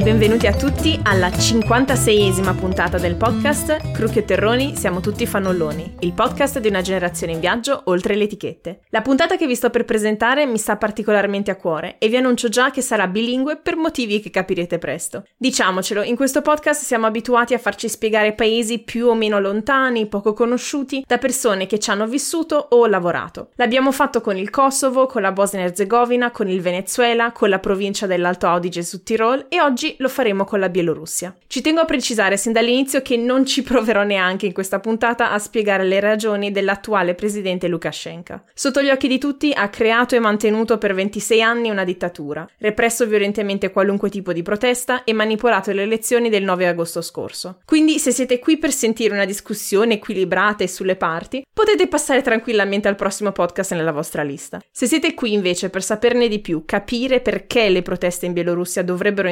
e benvenuti a tutti alla 56esima puntata del podcast Crucchio Terroni, siamo tutti fannolloni, il podcast di una generazione in viaggio oltre le etichette. La puntata che vi sto per presentare mi sta particolarmente a cuore e vi annuncio già che sarà bilingue per motivi che capirete presto. Diciamocelo, in questo podcast siamo abituati a farci spiegare paesi più o meno lontani, poco conosciuti, da persone che ci hanno vissuto o lavorato. L'abbiamo fatto con il Kosovo, con la Bosnia Herzegovina, con il Venezuela, con la provincia dell'Alto Adige su Tirol e oggi lo faremo con la Bielorussia. Ci tengo a precisare sin dall'inizio che non ci proverò neanche in questa puntata a spiegare le ragioni dell'attuale presidente Lukashenko. Sotto gli occhi di tutti ha creato e mantenuto per 26 anni una dittatura, represso violentemente qualunque tipo di protesta e manipolato le elezioni del 9 agosto scorso. Quindi se siete qui per sentire una discussione equilibrata e sulle parti, potete passare tranquillamente al prossimo podcast nella vostra lista. Se siete qui invece per saperne di più, capire perché le proteste in Bielorussia dovrebbero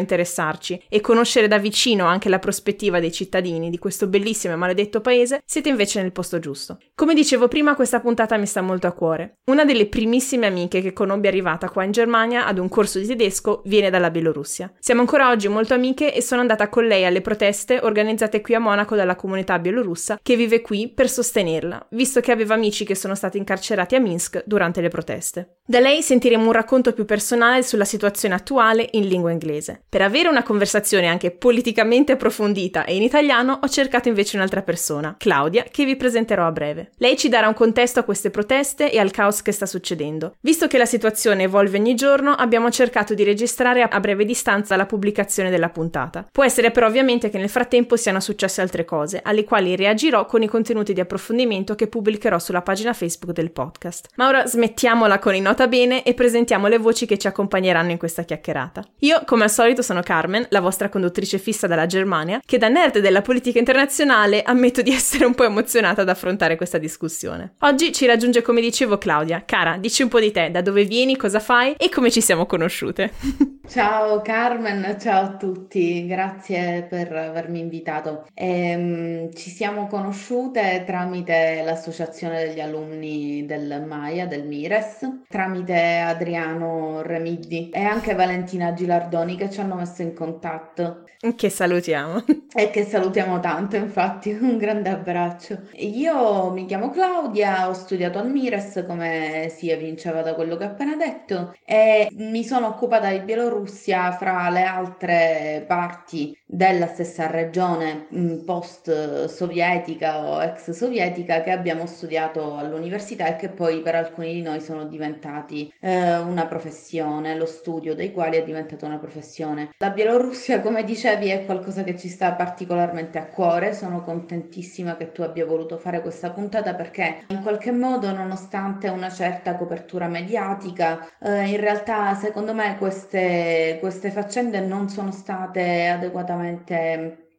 interessarci e conoscere da vicino anche la prospettiva dei cittadini di questo bellissimo e maledetto paese, siete invece nel posto giusto. Come dicevo prima, questa puntata mi sta molto a cuore. Una delle primissime amiche che conobbi arrivata qua in Germania ad un corso di tedesco viene dalla Bielorussia. Siamo ancora oggi molto amiche e sono andata con lei alle proteste organizzate qui a Monaco dalla comunità bielorussa che vive qui per sostenerla, visto che aveva amici che sono stati incarcerati a Minsk durante le proteste. Da lei sentiremo un racconto più personale sulla situazione attuale in lingua inglese. Per avere una conversazione anche politicamente approfondita e in italiano ho cercato invece un'altra persona, Claudia, che vi presenterò a breve. Lei ci darà un contesto a queste proteste e al caos che sta succedendo. Visto che la situazione evolve ogni giorno, abbiamo cercato di registrare a breve distanza la pubblicazione della puntata. Può essere però ovviamente che nel frattempo siano successe altre cose, alle quali reagirò con i contenuti di approfondimento che pubblicherò sulla pagina Facebook del podcast. Ma ora smettiamola con i nota bene e presentiamo le voci che ci accompagneranno in questa chiacchierata. Io, come al solito, sono Carmen, la vostra conduttrice fissa dalla Germania, che da nerd della politica internazionale ammetto di essere un po' emozionata ad affrontare questa discussione. Oggi ci raggiunge, come dicevo, Claudia. Cara, dici un po' di te, da dove vieni, cosa fai e come ci siamo conosciute. Ciao Carmen, ciao a tutti, grazie per avermi invitato. Ehm, ci siamo conosciute tramite l'associazione degli alunni del MAIA, del MIRES, tramite Adriano Remidi e anche Valentina Gilardoni che ci hanno messo in contatto. Che salutiamo. E che salutiamo tanto, infatti, un grande abbraccio. Io mi chiamo Claudia, ho studiato al MIRES come si evinceva da quello che ho appena detto e mi sono occupata di Bielorussia fra le altre parti della stessa regione post sovietica o ex sovietica che abbiamo studiato all'università e che poi per alcuni di noi sono diventati eh, una professione, lo studio dei quali è diventata una professione. La Bielorussia, come dicevi, è qualcosa che ci sta particolarmente a cuore, sono contentissima che tu abbia voluto fare questa puntata perché in qualche modo, nonostante una certa copertura mediatica, eh, in realtà secondo me queste, queste faccende non sono state adeguatamente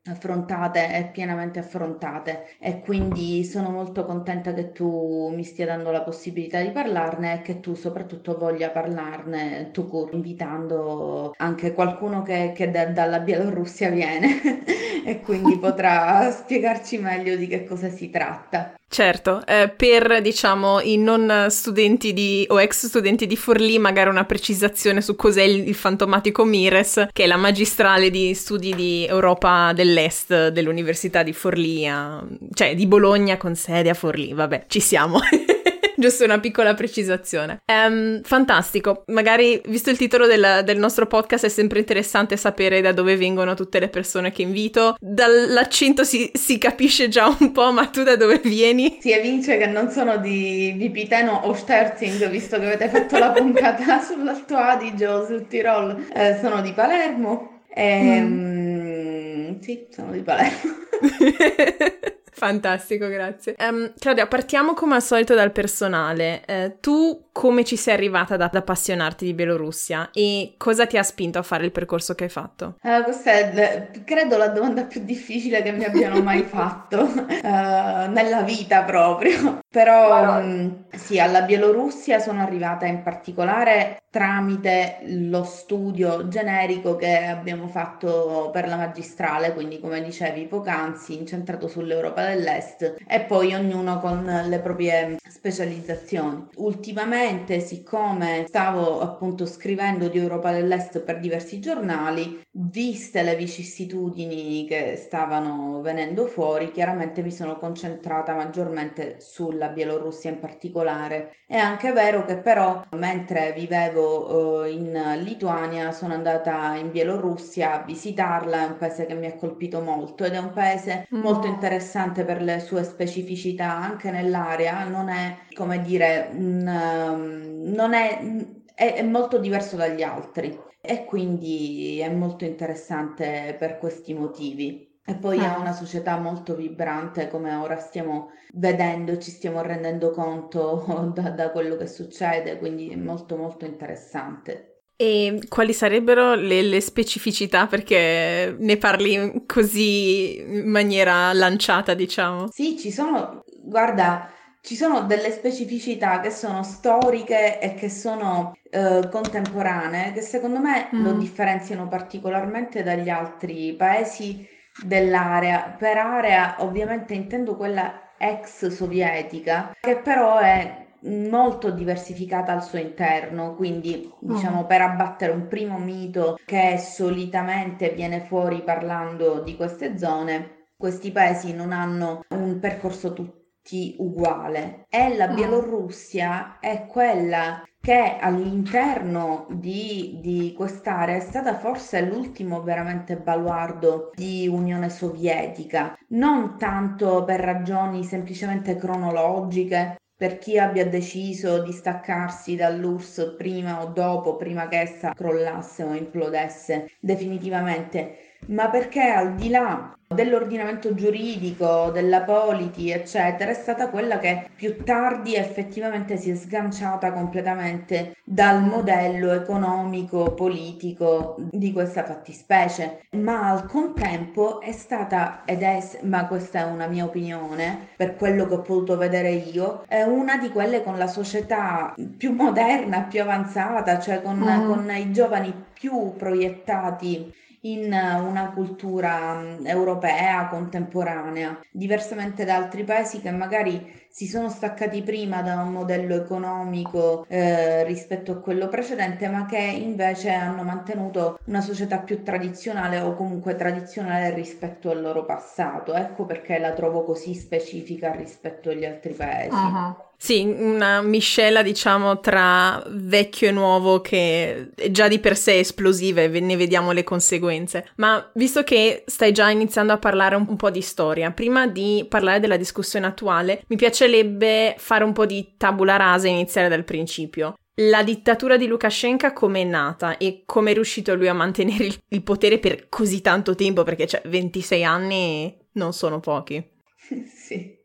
affrontate e pienamente affrontate e quindi sono molto contenta che tu mi stia dando la possibilità di parlarne e che tu soprattutto voglia parlarne tu invitando anche qualcuno che, che da, dalla Bielorussia viene e quindi potrà spiegarci meglio di che cosa si tratta. Certo, eh, per diciamo i non studenti di, o ex studenti di Forlì, magari una precisazione su cos'è il, il, fantomatico Mires, che è la magistrale di studi di Europa dell'Est dell'Università di Forlì, cioè di Bologna con sede a Forlì, vabbè, ci siamo. Giusto una piccola precisazione. Um, fantastico. Magari, visto il titolo del, del, nostro podcast, è sempre interessante sapere da dove vengono tutte le persone che invito. Dall'accento si, si capisce già un po', ma tu da dove vieni? Si evince che non sono di Vipiteno o Sterzing, visto che avete fatto la puntata sull'Alto Adige o sul Tirol. Eh, sono di Palermo. E, mm. Sì, sono di Palermo. Fantastico, grazie. Um, Claudia, partiamo come al solito dal personale. Uh, tu come ci sei arrivata ad appassionarti di Bielorussia e cosa ti ha spinto a fare il percorso che hai fatto? Uh, questa è, credo, la domanda più difficile che mi abbiano mai fatto uh, nella vita proprio. Però um, sì, alla Bielorussia sono arrivata in particolare tramite lo studio generico che abbiamo fatto per la magistrale, quindi come dicevi poc'anzi, incentrato sull'Europa dell'Est e poi ognuno con le proprie specializzazioni. Ultimamente Ovviamente, siccome stavo appunto scrivendo di Europa dell'Est per diversi giornali, viste le vicissitudini che stavano venendo fuori, chiaramente mi sono concentrata maggiormente sulla Bielorussia in particolare. È anche vero che però mentre vivevo eh, in Lituania sono andata in Bielorussia a visitarla, è un paese che mi ha colpito molto ed è un paese mm. molto interessante per le sue specificità anche nell'area, non è come dire un, non è, è, è molto diverso dagli altri e quindi è molto interessante per questi motivi. E poi ha ah. una società molto vibrante, come ora stiamo vedendo, ci stiamo rendendo conto da, da quello che succede, quindi è molto molto interessante. E quali sarebbero le, le, specificità? Perché ne parli così in maniera lanciata, diciamo. Sì, ci sono, guarda, ci sono delle specificità che sono storiche e che sono eh, contemporanee, che secondo me mm. lo differenziano particolarmente dagli altri paesi dell'area. Per area ovviamente intendo quella ex sovietica, che però è molto diversificata al suo interno, quindi diciamo mm. per abbattere un primo mito che solitamente viene fuori parlando di queste zone, questi paesi non hanno un percorso tutti uguale. E la mm. Bielorussia è quella che all'interno di, di quest'area è stata forse l'ultimo veramente baluardo di Unione Sovietica, non tanto per ragioni semplicemente cronologiche, per chi abbia deciso di staccarsi dall'URSS prima o dopo, prima che essa crollasse o implodesse definitivamente, ma perché al di là dell'ordinamento giuridico, della politi, eccetera, è stata quella che più tardi effettivamente si è sganciata completamente dal modello economico politico di questa fattispecie, ma al contempo è stata ed è, ma questa è una mia opinione, per quello che ho potuto vedere io, è una di quelle con la società più moderna, più avanzata, cioè con, mm. con i giovani più proiettati in una cultura mm, europea contemporanea, diversamente da altri paesi che magari si sono staccati prima da un modello economico eh, rispetto a quello precedente, ma che invece hanno mantenuto una società più tradizionale o comunque tradizionale rispetto al loro passato. Ecco perché la trovo così specifica rispetto agli altri paesi. Uh-huh. Sì, una miscela diciamo tra vecchio e nuovo che è già di per sé esplosiva e ne vediamo le conseguenze. Ma visto che stai già iniziando a parlare un, po' di storia, prima di parlare della discussione attuale, mi piacerebbe fare un po' di tabula rasa e iniziare dal principio. La dittatura di Lukashenko come è nata e come è riuscito lui a mantenere il, il potere per così tanto tempo, perché cioè 26 anni non sono pochi. sì.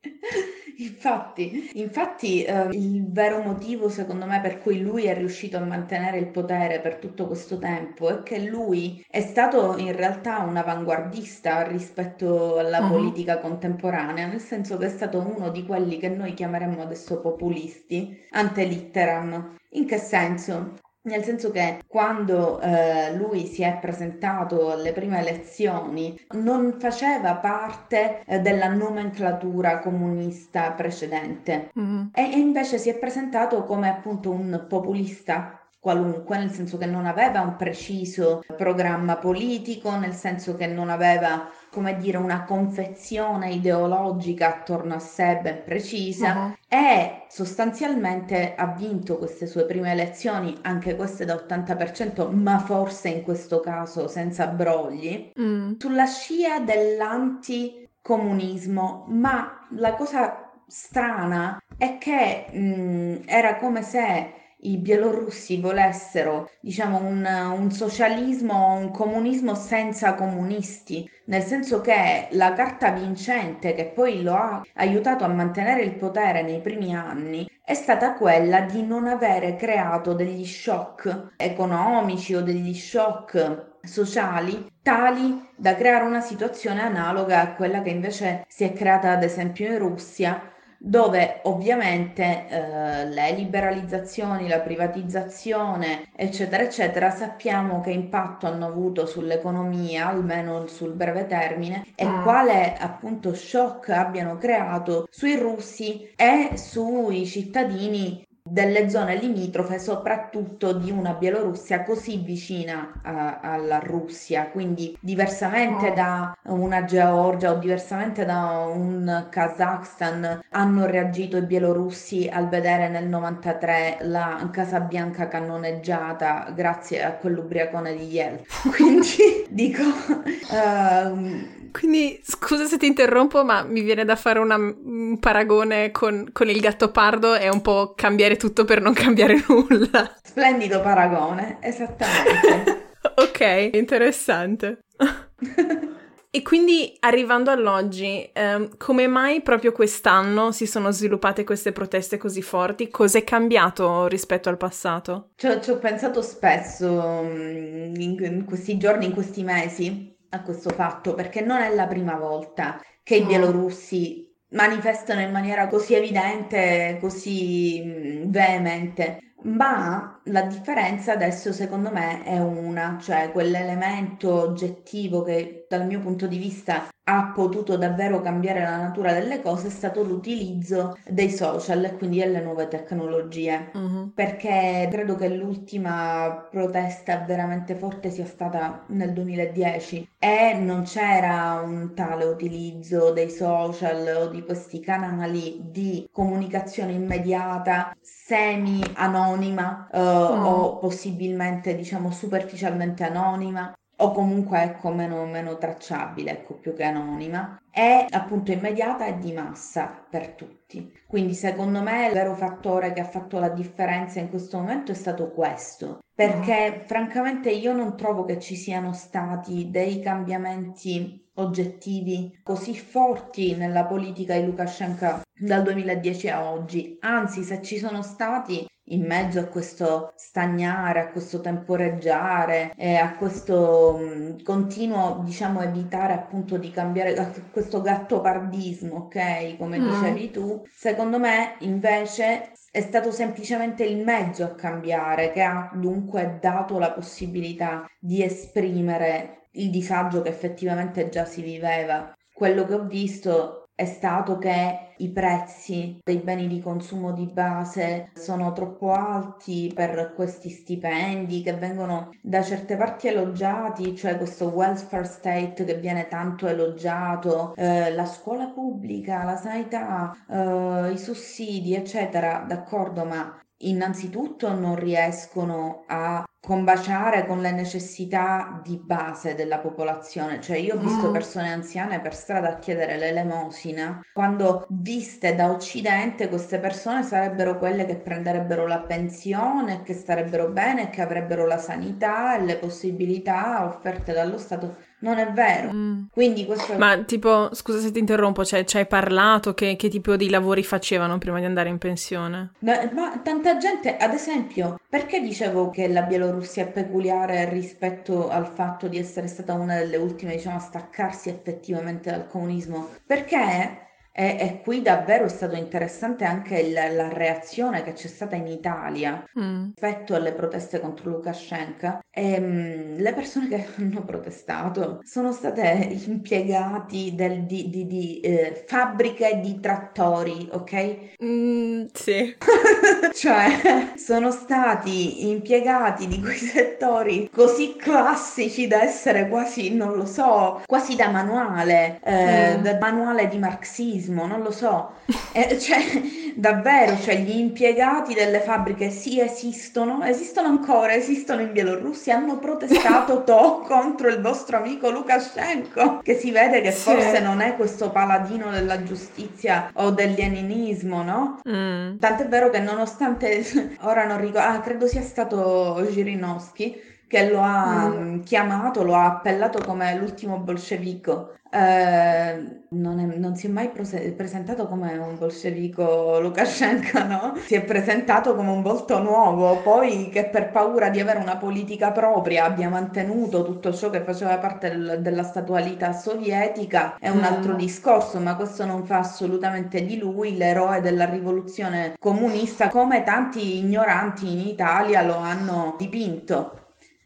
Infatti, infatti eh, il vero motivo secondo me per cui lui è riuscito a mantenere il potere per tutto questo tempo è che lui è stato in realtà un avanguardista rispetto alla uh-huh. politica contemporanea, nel senso che è stato uno di quelli che noi chiameremmo adesso populisti, ante litteram. In che senso? Nel senso che quando eh, lui si è presentato alle prime elezioni non faceva parte eh, della nomenclatura comunista precedente mm-hmm. e, e invece si è presentato come appunto un populista qualunque, nel senso che non aveva un preciso programma politico, nel senso che non aveva, come dire, una confezione ideologica attorno a sé ben precisa uh-huh. e sostanzialmente ha vinto queste sue prime elezioni, anche queste da 80%, ma forse in questo caso senza brogli, mm. sulla scia dell'anticomunismo, ma la cosa strana è che mh, mm, era come se i bielorussi volessero, diciamo, un, un socialismo, un comunismo senza comunisti, nel senso che la carta vincente che poi lo ha aiutato a mantenere il potere nei primi anni è stata quella di non avere creato degli shock economici o degli shock sociali tali da creare una situazione analoga a quella che invece si è creata ad esempio in Russia dove ovviamente eh, le liberalizzazioni, la privatizzazione, eccetera, eccetera, sappiamo che impatto hanno avuto sull'economia, almeno sul breve termine, e ah. quale appunto shock abbiano creato sui russi e sui cittadini delle zone limitrofe, soprattutto di una Bielorussia così vicina a, alla Russia, quindi diversamente oh. da una Georgia o diversamente da un Kazakhstan hanno reagito i bielorussi al vedere nel 93 la Casa Bianca cannoneggiata grazie a quell'ubriacone di Yelp. Quindi dico... Uh, quindi scusa se ti interrompo, ma mi viene da fare una, un paragone con, con il gatto pardo e un po' cambiare tutto per non cambiare nulla. Splendido paragone, esattamente. ok, interessante. E quindi arrivando all'oggi, ehm, come mai proprio quest'anno si sono sviluppate queste proteste così forti? Cos'è cambiato rispetto al passato? Ci ho, pensato spesso mm, in, in, questi giorni, in questi mesi, a questo fatto perché non è la prima volta che i bielorussi manifestano in maniera così evidente, così veemente. Ma la differenza adesso secondo me è una, cioè quell'elemento oggettivo che dal mio punto di vista ha potuto davvero cambiare la natura delle cose è stato l'utilizzo dei social e quindi delle nuove tecnologie. Uh-huh. Perché credo che l'ultima protesta veramente forte sia stata nel 2010 e non c'era un tale utilizzo dei social o di questi canali di comunicazione immediata, semi anonima uh, uh-huh. o possibilmente diciamo superficialmente anonima o comunque ecco meno, meno tracciabile, ecco più che anonima, è appunto immediata e di massa per tutti. Quindi secondo me il vero fattore che ha fatto la differenza in questo momento è stato questo, perché mm. francamente io non trovo che ci siano stati dei cambiamenti oggettivi così forti nella politica di Lukashenko dal 2010 a oggi, anzi se ci sono stati in mezzo a questo stagnare, a questo temporeggiare e a questo mh, continuo, diciamo, evitare appunto di cambiare, a questo gattopardismo, ok, come mm. dicevi tu, secondo me invece è stato semplicemente il mezzo a cambiare che ha dunque dato la possibilità di esprimere il disagio che effettivamente già si viveva. Quello che ho visto è stato che i prezzi dei beni di consumo di base sono troppo alti per questi stipendi che vengono da certe parti elogiati, cioè questo welfare state che viene tanto elogiato, eh, la scuola pubblica, la sanità, eh, i sussidi, eccetera, d'accordo, ma innanzitutto non riescono a combaciare con le necessità di base della popolazione. Cioè io ho visto mm. persone anziane per strada a chiedere l'elemosina, quando viste da Occidente queste persone sarebbero quelle che prenderebbero la pensione, che starebbero bene, che avrebbero la sanità e le possibilità offerte dallo Stato non è vero. Mm. Quindi questo... Ma tipo, scusa se ti interrompo, cioè, ci hai parlato che, che, tipo di lavori facevano prima di andare in pensione? Ma, ma, tanta gente, ad esempio, perché dicevo che la Bielorussia è peculiare rispetto al fatto di essere stata una delle ultime, diciamo, a staccarsi effettivamente dal comunismo? Perché e, e, qui davvero è stato interessante anche il, la reazione che c'è stata in Italia mm. rispetto alle proteste contro Lukashenko. E, um, le persone che hanno protestato sono state impiegati del, di, di, di eh, fabbriche di trattori, ok? Mm, sì. cioè, sono stati impiegati di quei settori così classici da essere quasi, non lo so, quasi da manuale, eh, mm. da manuale di marxismo razzismo, non lo so. Eh, cioè, davvero, cioè, gli impiegati delle fabbriche sì esistono, esistono ancora, esistono in Bielorussia, hanno protestato to contro il vostro amico Lukashenko, che si vede che sì. forse non è questo paladino della giustizia o del leninismo, no? Mm. Tant'è vero che nonostante, ora non ricordo, ah, credo sia stato Zhirinovsky, che lo ha mm. chiamato, lo ha appellato come l'ultimo bolscevico. Eh, non, è, non, si è mai prose- presentato come un bolscevico Lukashenko, no? Si è presentato come un volto nuovo, poi che per paura di avere una politica propria abbia mantenuto tutto ciò che faceva parte del, della statualità sovietica è un altro mm. discorso, ma questo non fa assolutamente di lui l'eroe della rivoluzione comunista come tanti ignoranti in Italia lo hanno dipinto.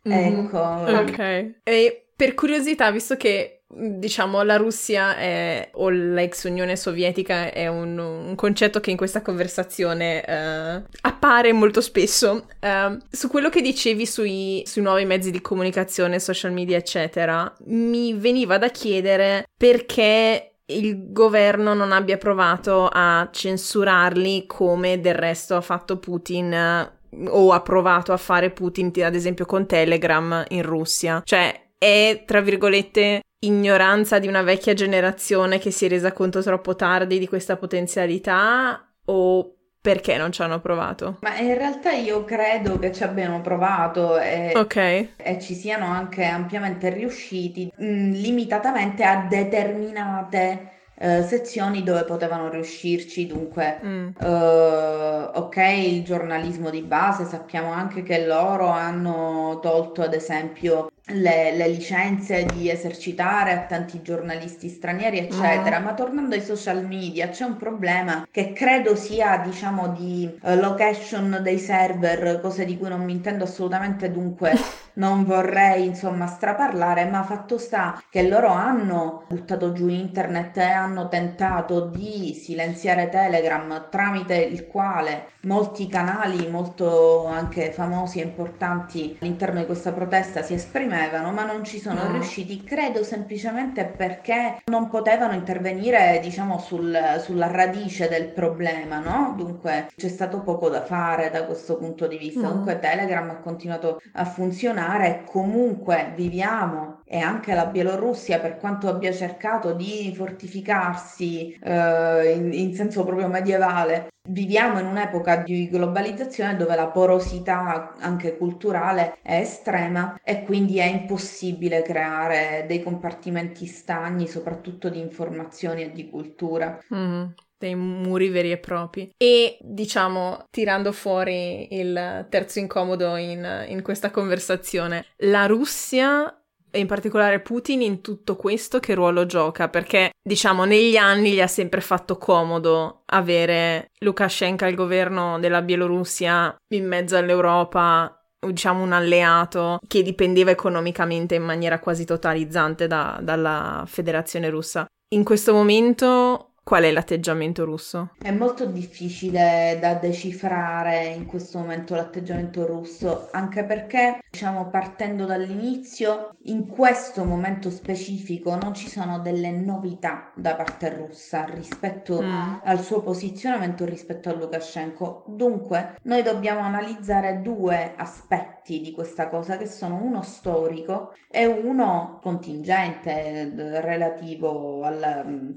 Mm-hmm. Ecco. Ok. E per curiosità, visto che diciamo, la Russia è, o l'ex Unione Sovietica è un, un concetto che in questa conversazione uh, appare molto spesso. Uh, su quello che dicevi sui, sui nuovi mezzi di comunicazione, social media, eccetera, mi veniva da chiedere perché il governo non abbia provato a censurarli come del resto ha fatto Putin o ha provato a fare Putin, ad esempio con Telegram in Russia. Cioè, è tra virgolette ignoranza di una vecchia generazione che si è resa conto troppo tardi di questa potenzialità o perché non ci hanno provato? Ma in realtà io credo che ci abbiano provato e, okay. e ci siano anche ampiamente riusciti, mh, mm, limitatamente a determinate eh, sezioni dove potevano riuscirci, dunque mm. eh, ok il giornalismo di base, sappiamo anche che loro hanno tolto ad esempio le, le, licenze di esercitare a tanti giornalisti stranieri, eccetera. Mm. Ma tornando ai social media, c'è un problema che credo sia, diciamo, di uh, location dei server, cose di cui non mi intendo assolutamente, dunque non vorrei, insomma, straparlare, ma fatto sta che loro hanno buttato giù internet e hanno tentato di silenziare Telegram tramite il quale molti canali molto anche famosi e importanti all'interno di questa protesta si esprimevano esprimevano, ma non ci sono no. riusciti, credo semplicemente perché non potevano intervenire, diciamo, sul, sulla radice del problema, no? Dunque c'è stato poco da fare da questo punto di vista. No. Comunque Telegram ha continuato a funzionare, comunque viviamo e anche la Bielorussia, per quanto abbia cercato di fortificarsi eh, in, in senso proprio medievale, Viviamo in un'epoca di globalizzazione dove la porosità anche culturale è estrema e quindi è impossibile creare dei compartimenti stagni, soprattutto di informazioni e di cultura. Mm dei muri veri e propri. E diciamo, tirando fuori il terzo incomodo in, in questa conversazione, la Russia e in particolare Putin in tutto questo che ruolo gioca? Perché diciamo negli anni gli ha sempre fatto comodo avere Lukashenko al governo della Bielorussia in mezzo all'Europa diciamo un alleato che dipendeva economicamente in maniera quasi totalizzante da, dalla federazione russa. In questo momento Qual è l'atteggiamento russo? È molto difficile da decifrare in questo momento l'atteggiamento russo, anche perché, diciamo, partendo dall'inizio, in questo momento specifico non ci sono delle novità da parte russa rispetto mm. al suo posizionamento rispetto a Lukashenko. Dunque, noi dobbiamo analizzare due aspetti di questa cosa, che sono uno storico e uno contingente relativo al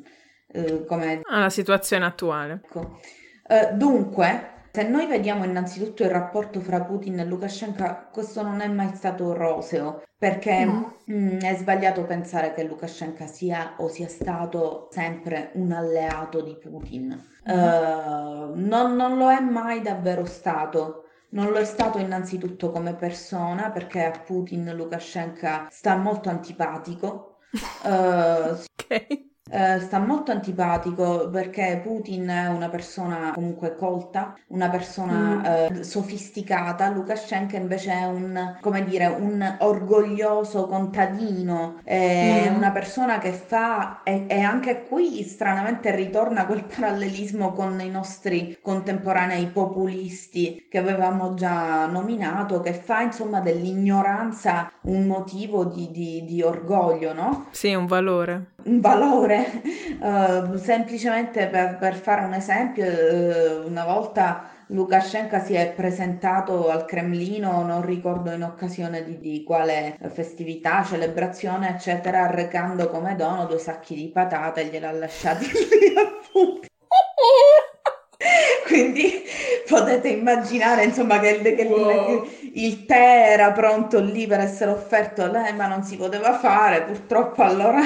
eh, come... alla situazione attuale. Ecco. Eh, dunque, se noi vediamo innanzitutto il rapporto fra Putin e Lukashenko, questo non è mai stato roseo, perché no. mh, mm, è sbagliato pensare che Lukashenko sia o sia stato sempre un alleato di Putin. No. Uh, non, non lo è mai davvero stato. Non lo è stato innanzitutto come persona, perché a Putin Lukashenko sta molto antipatico. Uh, ok eh, sta molto antipatico perché Putin è una persona comunque colta, una persona mm. eh, sofisticata, Lukashenko invece è un, come dire, un orgoglioso contadino, è mm. una persona che fa, e, e anche qui stranamente ritorna quel parallelismo con i nostri contemporanei populisti che avevamo già nominato, che fa insomma dell'ignoranza un motivo di, di, di orgoglio, no? Sì, un valore. Un valore uh, semplicemente per, per, fare un esempio, uh, una volta Lukashenko si è presentato al Cremlino, non ricordo in occasione di, di, quale festività, celebrazione, eccetera, recando come dono due sacchi di patate e gliel'ha lasciati lì appunto. Quindi potete immaginare insomma che, che wow. il, il, tè era pronto lì per essere offerto a lei, ma non si poteva fare, purtroppo allora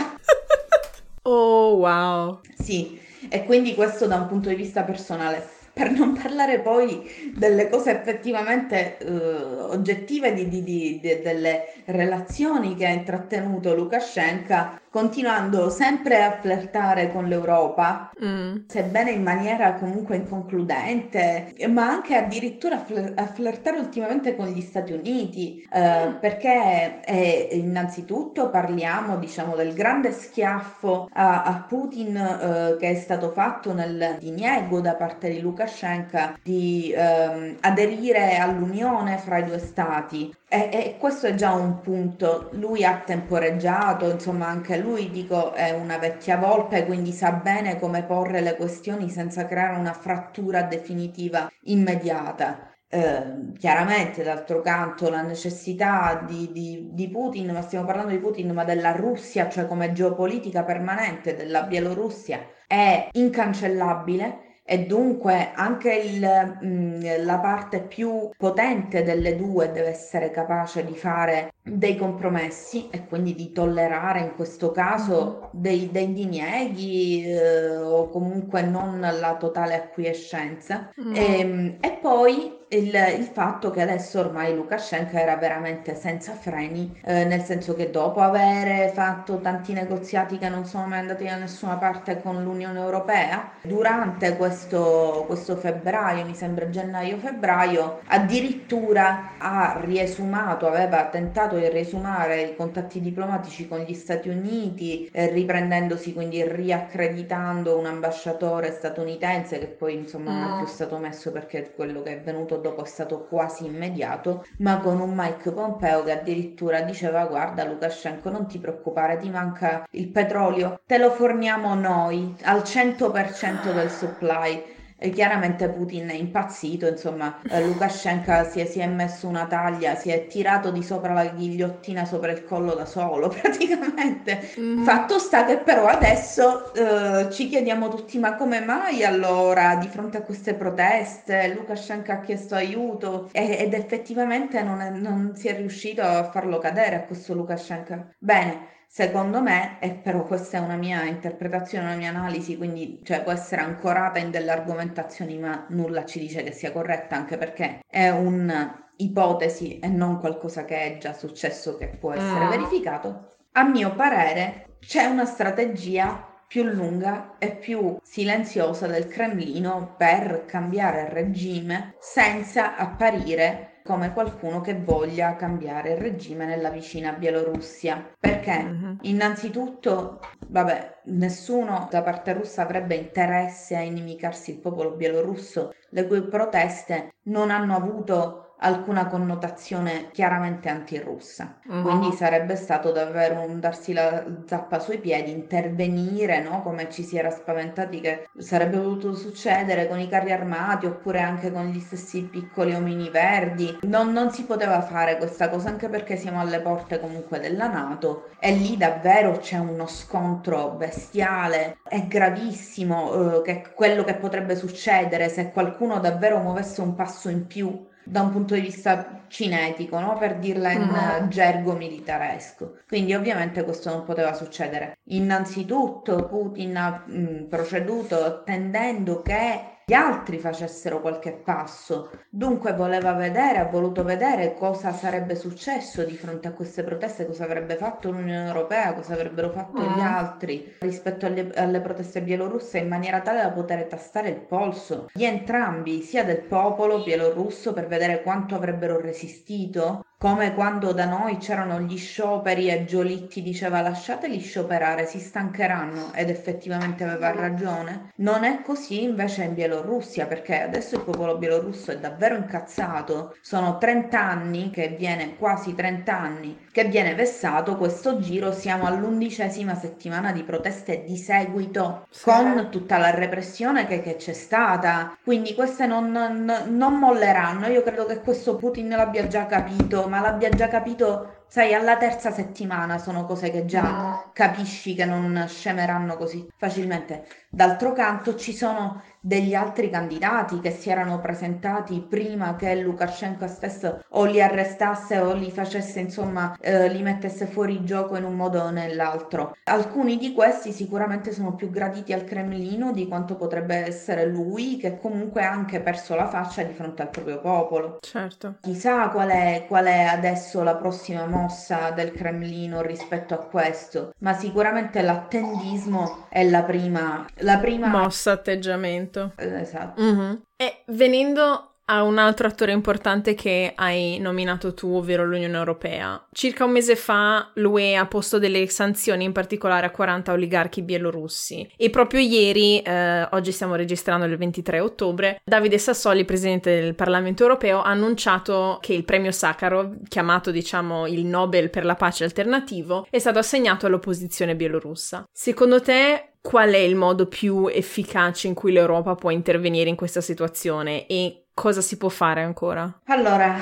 Oh, wow. Sì, e quindi questo da un punto di vista personale. Per non parlare poi delle cose effettivamente uh, oggettive di, di, di, delle relazioni che ha intrattenuto Lukashenko continuando sempre a flirtare con l'Europa, mm. sebbene in maniera comunque inconcludente, ma anche addirittura a flirtare ultimamente con gli Stati Uniti, eh, mm. perché eh, innanzitutto parliamo diciamo del grande schiaffo a, a Putin eh, che è stato fatto nel diniego da parte di Lukashenko di ehm, aderire all'unione fra i due stati e, e, questo è già un punto, lui ha temporeggiato, insomma anche lui dico è una vecchia volpe, quindi sa bene come porre le questioni senza creare una frattura definitiva immediata. Eh, chiaramente d'altro canto la necessità di, di, di, Putin, ma stiamo parlando di Putin, ma della Russia, cioè come geopolitica permanente della Bielorussia, è incancellabile e dunque anche il, mh, mm, la parte più potente delle due deve essere capace di fare dei compromessi e quindi di tollerare in questo caso dei, dei dinieghi eh, o comunque non la totale acquiescenza mm. e, ehm, e poi il, il, fatto che adesso ormai Lukashenko era veramente senza freni, eh, nel senso che dopo aver fatto tanti negoziati che non sono mai andati da nessuna parte con l'Unione Europea, durante questo, questo febbraio, mi sembra gennaio-febbraio, addirittura ha riesumato, aveva tentato di riesumare i contatti diplomatici con gli Stati Uniti, eh, riprendendosi quindi riaccreditando un ambasciatore statunitense che poi insomma non è più stato messo perché quello che è venuto dopo è stato quasi immediato, ma con un Mike Pompeo che addirittura diceva guarda Lukashenko non ti preoccupare, ti manca il petrolio, te lo forniamo noi al 100% del supply e chiaramente Putin è impazzito, insomma, eh, Lukashenko si è, si è, messo una taglia, si è tirato di sopra la ghigliottina sopra il collo da solo, praticamente. Mm. Fatto sta che però adesso eh, ci chiediamo tutti, ma come mai allora di fronte a queste proteste Lukashenko ha chiesto aiuto e, ed effettivamente non, è, non si è riuscito a farlo cadere a questo Lukashenko? Bene. Secondo me, e però questa è una mia interpretazione, una mia analisi, quindi cioè, può essere ancorata in delle argomentazioni, ma nulla ci dice che sia corretta, anche perché è un'ipotesi e non qualcosa che è già successo che può essere mm. verificato. A mio parere c'è una strategia più lunga e più silenziosa del Cremlino per cambiare regime senza apparire come qualcuno che voglia cambiare il regime nella vicina Bielorussia. Perché? Mm-hmm. Innanzitutto, vabbè, nessuno da parte russa avrebbe interesse a inimicarsi il popolo bielorusso, le cui proteste non hanno avuto alcuna connotazione chiaramente antirussa. Uh-huh. Quindi sarebbe stato davvero un darsi la zappa sui piedi, intervenire, no? come ci si era spaventati che sarebbe potuto succedere con i carri armati oppure anche con gli stessi piccoli omini verdi. Non, non si poteva fare questa cosa anche perché siamo alle porte comunque della Nato e lì davvero c'è uno scontro bestiale, è gravissimo eh, che quello che potrebbe succedere se qualcuno davvero muovesse un passo in più da un punto di vista cinetico, no? per dirla in uh-huh. gergo militaresco. Quindi ovviamente questo non poteva succedere. Innanzitutto Putin ha mh, mm, proceduto attendendo che gli altri facessero qualche passo. Dunque voleva vedere, ha voluto vedere cosa sarebbe successo di fronte a queste proteste, cosa avrebbe fatto l'Unione Europea, cosa avrebbero fatto mm. gli altri rispetto alle, alle, proteste bielorusse in maniera tale da poter tastare il polso di entrambi, sia del popolo bielorusso per vedere quanto avrebbero resistito come quando da noi c'erano gli scioperi e Giolitti diceva lasciateli scioperare, si stancheranno ed effettivamente aveva ragione. Non è così invece in Bielorussia perché adesso il popolo bielorusso è davvero incazzato. Sono 30 anni che viene, quasi 30 anni, che viene vessato questo giro, siamo all'undicesima settimana di proteste di seguito sì. con tutta la repressione che, che c'è stata. Quindi queste non, non, non molleranno. Io credo che questo Putin l'abbia già capito ma l'abbia già capito sai, alla terza settimana sono cose che già capisci che non scemeranno così facilmente. D'altro canto ci sono degli altri candidati che si erano presentati prima che Lukashenko stesso o li arrestasse o li facesse, insomma, eh, li mettesse fuori gioco in un modo o nell'altro. Alcuni di questi sicuramente sono più graditi al Cremlino di quanto potrebbe essere lui, che comunque ha anche perso la faccia di fronte al proprio popolo. Certo. Chissà qual è, qual è adesso la prossima mossa del Cremlino rispetto a questo, ma sicuramente l'attendismo è la prima, la prima... mossa atteggiamento. Esatto. Mm-hmm. E venendo a un altro attore importante che hai nominato tu, ovvero l'Unione Europea. Circa un mese fa l'UE ha posto delle sanzioni in particolare a 40 oligarchi bielorussi e proprio ieri, eh, oggi stiamo registrando il 23 ottobre, Davide Sassoli, presidente del Parlamento Europeo, ha annunciato che il premio Sakharov, chiamato diciamo il Nobel per la pace alternativo, è stato assegnato all'opposizione bielorussa. Secondo te qual è il modo più efficace in cui l'Europa può intervenire in questa situazione e cosa si può fare ancora? Allora,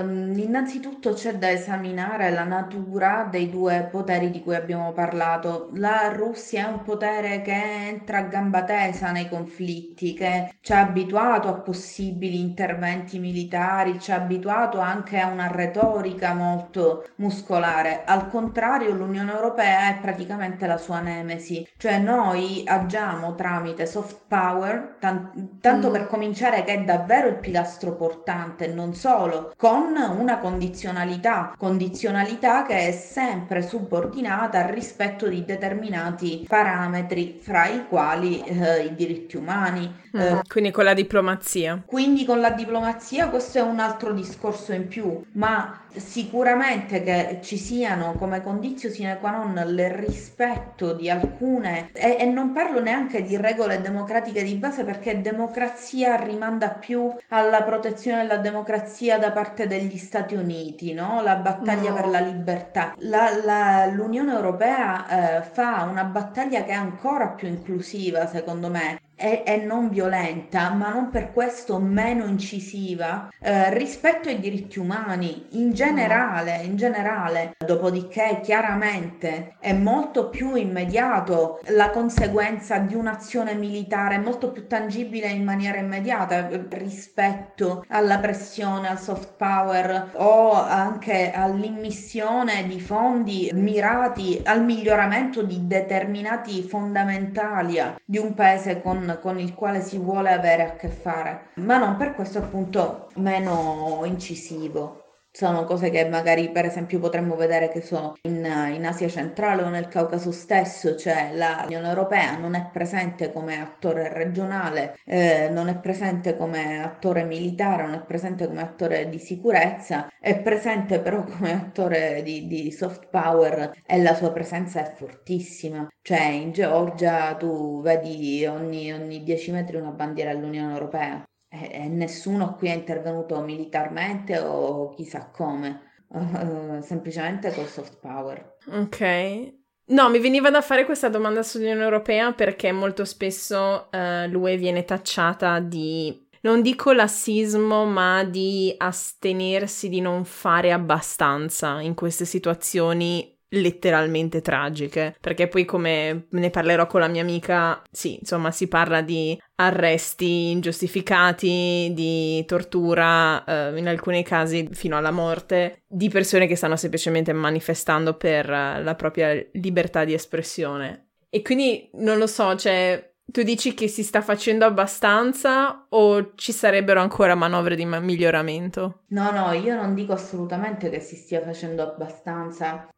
ehm, innanzitutto c'è da esaminare la natura dei due poteri di cui abbiamo parlato. La Russia è un potere che entra a gamba tesa nei conflitti, che ci ha abituato a possibili interventi militari, ci ha abituato anche a una retorica molto muscolare. Al contrario, l'Unione Europea è praticamente la sua nemesi, cioè noi agiamo tramite soft power, tan- tanto mm. per cominciare che è davvero davvero il pilastro portante, non solo, con una condizionalità, condizionalità che è sempre subordinata al rispetto di determinati parametri, fra i quali eh, i diritti umani. Mm, eh, quindi con la diplomazia. Quindi con la diplomazia questo è un altro discorso in più, ma sicuramente che ci siano come condizione sine qua non il rispetto di alcune e, e, non parlo neanche di regole democratiche di base perché democrazia rimanda più alla protezione della democrazia da parte degli Stati Uniti, no? la battaglia no. per la libertà. La, la, L'Unione Europea eh, fa una battaglia che è ancora più inclusiva secondo me è, è, non violenta, ma non per questo meno incisiva eh, rispetto ai diritti umani in generale, in generale. Dopodiché, chiaramente è molto più immediato la conseguenza di un'azione militare, molto più tangibile in maniera immediata rispetto alla pressione, al soft power o anche all'immissione di fondi mirati al miglioramento di determinati fondamentali di un paese con con, il quale si vuole avere a che fare, ma non per questo appunto meno incisivo sono cose che magari per esempio potremmo vedere che sono in, in, Asia centrale o nel Caucaso stesso, cioè l'Unione Europea non è presente come attore regionale, eh, non è presente come attore militare, non è presente come attore di sicurezza, è presente però come attore di, di soft power e la sua presenza è fortissima. Cioè in Georgia tu vedi ogni, ogni 10 metri una bandiera dell'Unione Europea e, nessuno qui è intervenuto militarmente o chissà come, uh, semplicemente col soft power. Ok. No, mi veniva da fare questa domanda sull'Unione Europea perché molto spesso uh, l'UE viene tacciata di, non dico lassismo, ma di astenersi di non fare abbastanza in queste situazioni letteralmente tragiche, perché poi come ne parlerò con la mia amica, sì, insomma, si parla di arresti ingiustificati, di tortura, eh, in alcuni casi fino alla morte, di persone che stanno semplicemente manifestando per uh, la propria libertà di espressione. E quindi non lo so, cioè tu dici che si sta facendo abbastanza o ci sarebbero ancora manovre di miglioramento? No, no, io non dico assolutamente che si stia facendo abbastanza.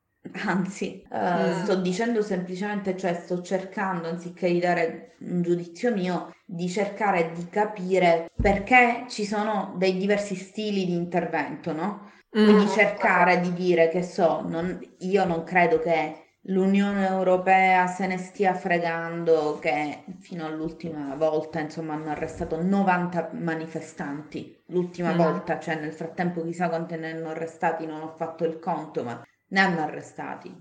Anzi, uh, mm. sto dicendo semplicemente, cioè sto cercando, anziché di dare un giudizio mio, di cercare di capire perché ci sono dei diversi stili di intervento, no? Mm. Quindi cercare di dire che so, non, io non credo che l'Unione Europea se ne stia fregando che fino all'ultima volta, insomma, hanno arrestato 90 manifestanti. L'ultima mm. volta, cioè nel frattempo chissà quanti ne hanno arrestati, non ho fatto il conto, ma ne hanno arrestati,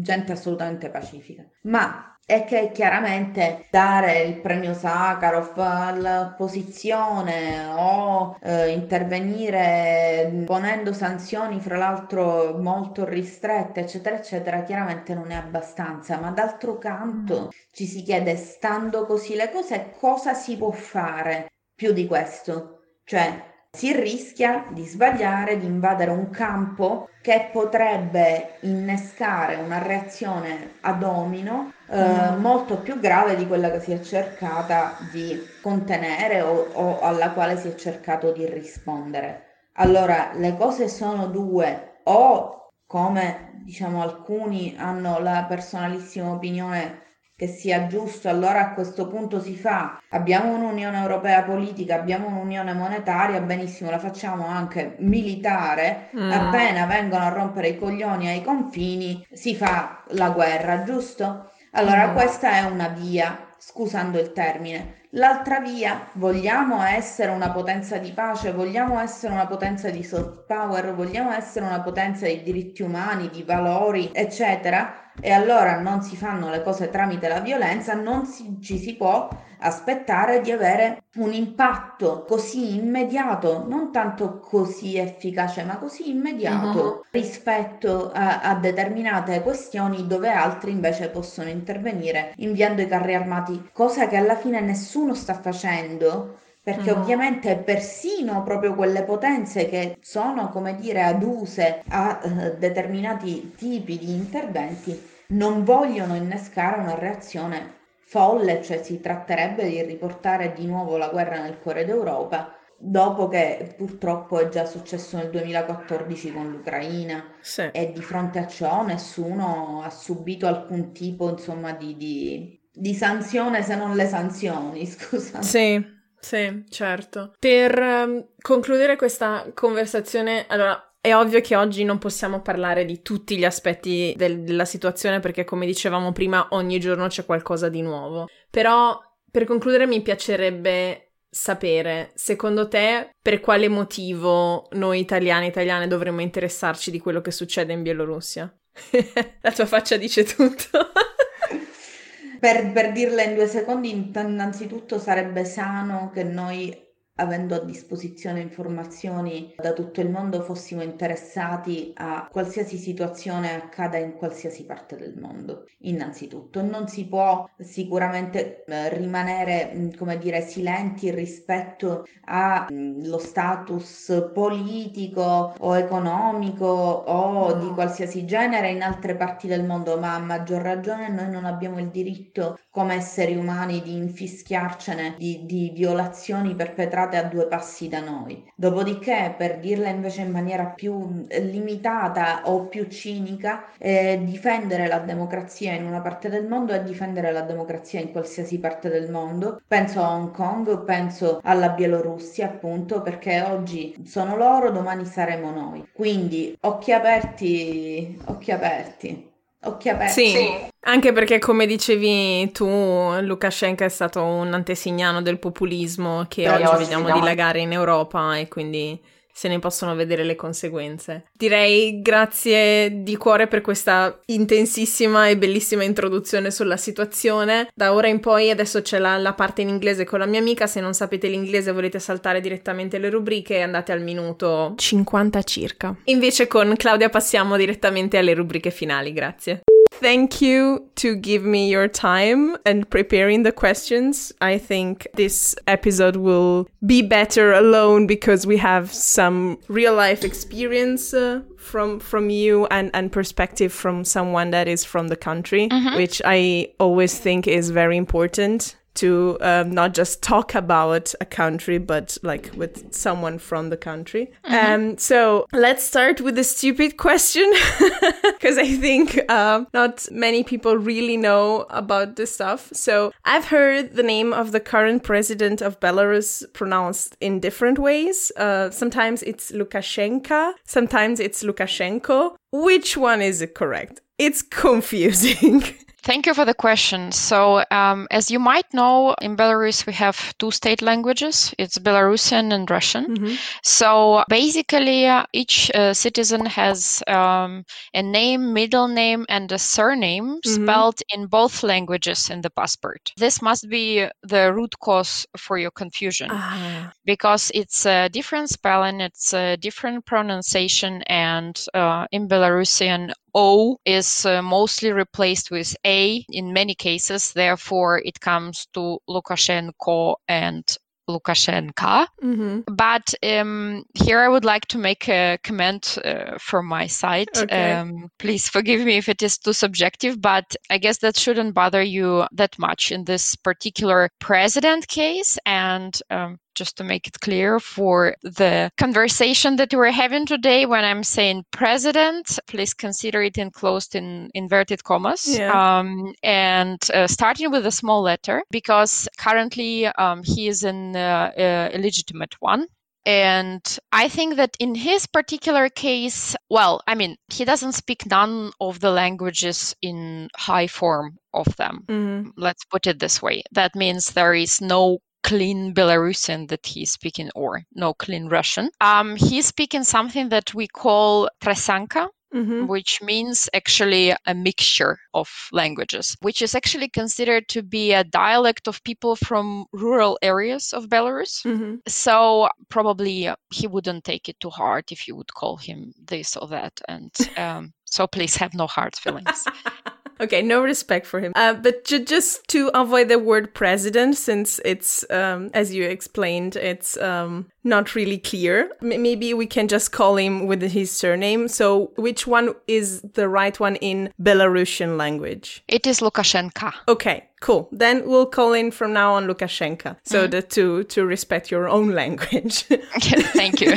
gente assolutamente pacifica. Ma è che chiaramente dare il premio Sakharov all'opposizione o eh, intervenire ponendo sanzioni fra l'altro molto ristrette eccetera eccetera chiaramente non è abbastanza ma d'altro canto mm. ci si chiede stando così le cose cosa si può fare più di questo cioè si rischia di sbagliare, di invadere un campo che potrebbe innescare una reazione a domino eh, mm. molto più grave di quella che si è cercata di contenere o, o alla quale si è cercato di rispondere. Allora, le cose sono due o come diciamo alcuni hanno la personalissima opinione che sia giusto, allora a questo punto si fa. Abbiamo un'Unione Europea politica, abbiamo un'Unione monetaria, benissimo, la facciamo anche militare. Mm. Appena vengono a rompere i coglioni ai confini, si fa la guerra, giusto? Allora, mm. questa è una via, scusando il termine. L'altra via, vogliamo essere una potenza di pace, vogliamo essere una potenza di soft power, vogliamo essere una potenza di diritti umani, di valori, eccetera e allora non si fanno le cose tramite la violenza, non si, ci si può aspettare di avere un impatto così immediato, non tanto così efficace, ma così immediato uh-huh. rispetto a, a, determinate questioni dove altri invece possono intervenire inviando i carri armati, cosa che alla fine nessuno sta facendo perché mm. ovviamente persino proprio quelle potenze che sono, come dire, aduse a uh, determinati tipi di interventi non vogliono innescare una reazione folle, cioè si tratterebbe di riportare di nuovo la guerra nel cuore d'Europa dopo che purtroppo è già successo nel 2014 con l'Ucraina sì. e di fronte a ciò nessuno ha subito alcun tipo insomma di, di, di sanzione se non le sanzioni, scusa. Sì, sì, certo. Per um, concludere questa conversazione, allora è ovvio che oggi non possiamo parlare di tutti gli aspetti del, della situazione perché, come dicevamo prima, ogni giorno c'è qualcosa di nuovo. Però, per concludere, mi piacerebbe sapere, secondo te, per quale motivo noi italiani e italiane dovremmo interessarci di quello che succede in Bielorussia? La tua faccia dice tutto. Per, per dirla in due secondi, innanzitutto sarebbe sano che noi avendo a disposizione informazioni da tutto il mondo, fossimo interessati a qualsiasi situazione accada in qualsiasi parte del mondo. Innanzitutto, non si può sicuramente eh, rimanere, mm, come dire, silenti rispetto allo mm, status politico o economico o di qualsiasi genere in altre parti del mondo, ma a maggior ragione noi non abbiamo il diritto come esseri umani di infischiarcene di, di violazioni perpetrate state a due passi da noi. Dopodiché, per dirla invece in maniera più limitata o più cinica, eh, difendere la democrazia in una parte del mondo è difendere la democrazia in qualsiasi parte del mondo. Penso a Hong Kong, penso alla Bielorussia, appunto, perché oggi sono loro, domani saremo noi. Quindi occhi aperti, occhi aperti. Occhi aperti. Sì, anche perché come dicevi tu, Lukashenko è stato un antesignano del populismo che Però oggi vediamo dilagare in Europa e quindi se ne possono vedere le conseguenze. Direi grazie di cuore per questa intensissima e bellissima introduzione sulla situazione. Da ora in poi adesso c'è la, la parte in inglese con la mia amica, se non sapete l'inglese e volete saltare direttamente le rubriche andate al minuto 50 circa. Invece con Claudia passiamo direttamente alle rubriche finali, grazie. Thank you to give me your time and preparing the questions. I think this episode will be better alone because we have some real life experience uh, from from you and and perspective from someone that is from the country, mm-hmm. which I always think is very important to um, not just talk about a country, but like with someone from the country. Mm-hmm. Um, so let's start with the stupid question, because I think uh, not many people really know about this stuff. So I've heard the name of the current president of Belarus pronounced in different ways. Uh, sometimes it's Lukashenko, sometimes it's Lukashenko. Which one is it correct? It's confusing. Thank you for the question. So, um, as you might know, in Belarus, we have two state languages it's Belarusian and Russian. Mm-hmm. So, basically, uh, each uh, citizen has um, a name, middle name, and a surname mm-hmm. spelled in both languages in the passport. This must be the root cause for your confusion ah. because it's a different spelling, it's a different pronunciation, and uh, in Belarusian, O is uh, mostly replaced with A in many cases. Therefore, it comes to Lukashenko and Lukashenka. Mm-hmm. But um, here I would like to make a comment uh, from my side. Okay. Um, please forgive me if it is too subjective, but I guess that shouldn't bother you that much in this particular president case. And um, just to make it clear for the conversation that we're having today. When I'm saying president, please consider it enclosed in inverted commas. Yeah. Um, and uh, starting with a small letter, because currently um, he is an uh, uh, illegitimate one. And I think that in his particular case, well, I mean, he doesn't speak none of the languages in high form of them. Mm-hmm. Let's put it this way. That means there is no clean Belarusian that he's speaking or no clean Russian. Um, he's speaking something that we call trasanka, Mm-hmm. which means actually a mixture of languages, which is actually considered to be a dialect of people from rural areas of Belarus. Mm-hmm. So probably he wouldn't take it too hard if you would call him this or that. And um, so please have no hard feelings. Okay, no respect for him. Uh, but ju- just to avoid the word president, since it's, um, as you explained, it's um, not really clear. Maybe we can just call him with his surname. So, which one is the right one in Belarusian language? It is Lukashenko. Okay, cool. Then we'll call in from now on Lukashenko. So mm-hmm. the to to respect your own language. Thank you.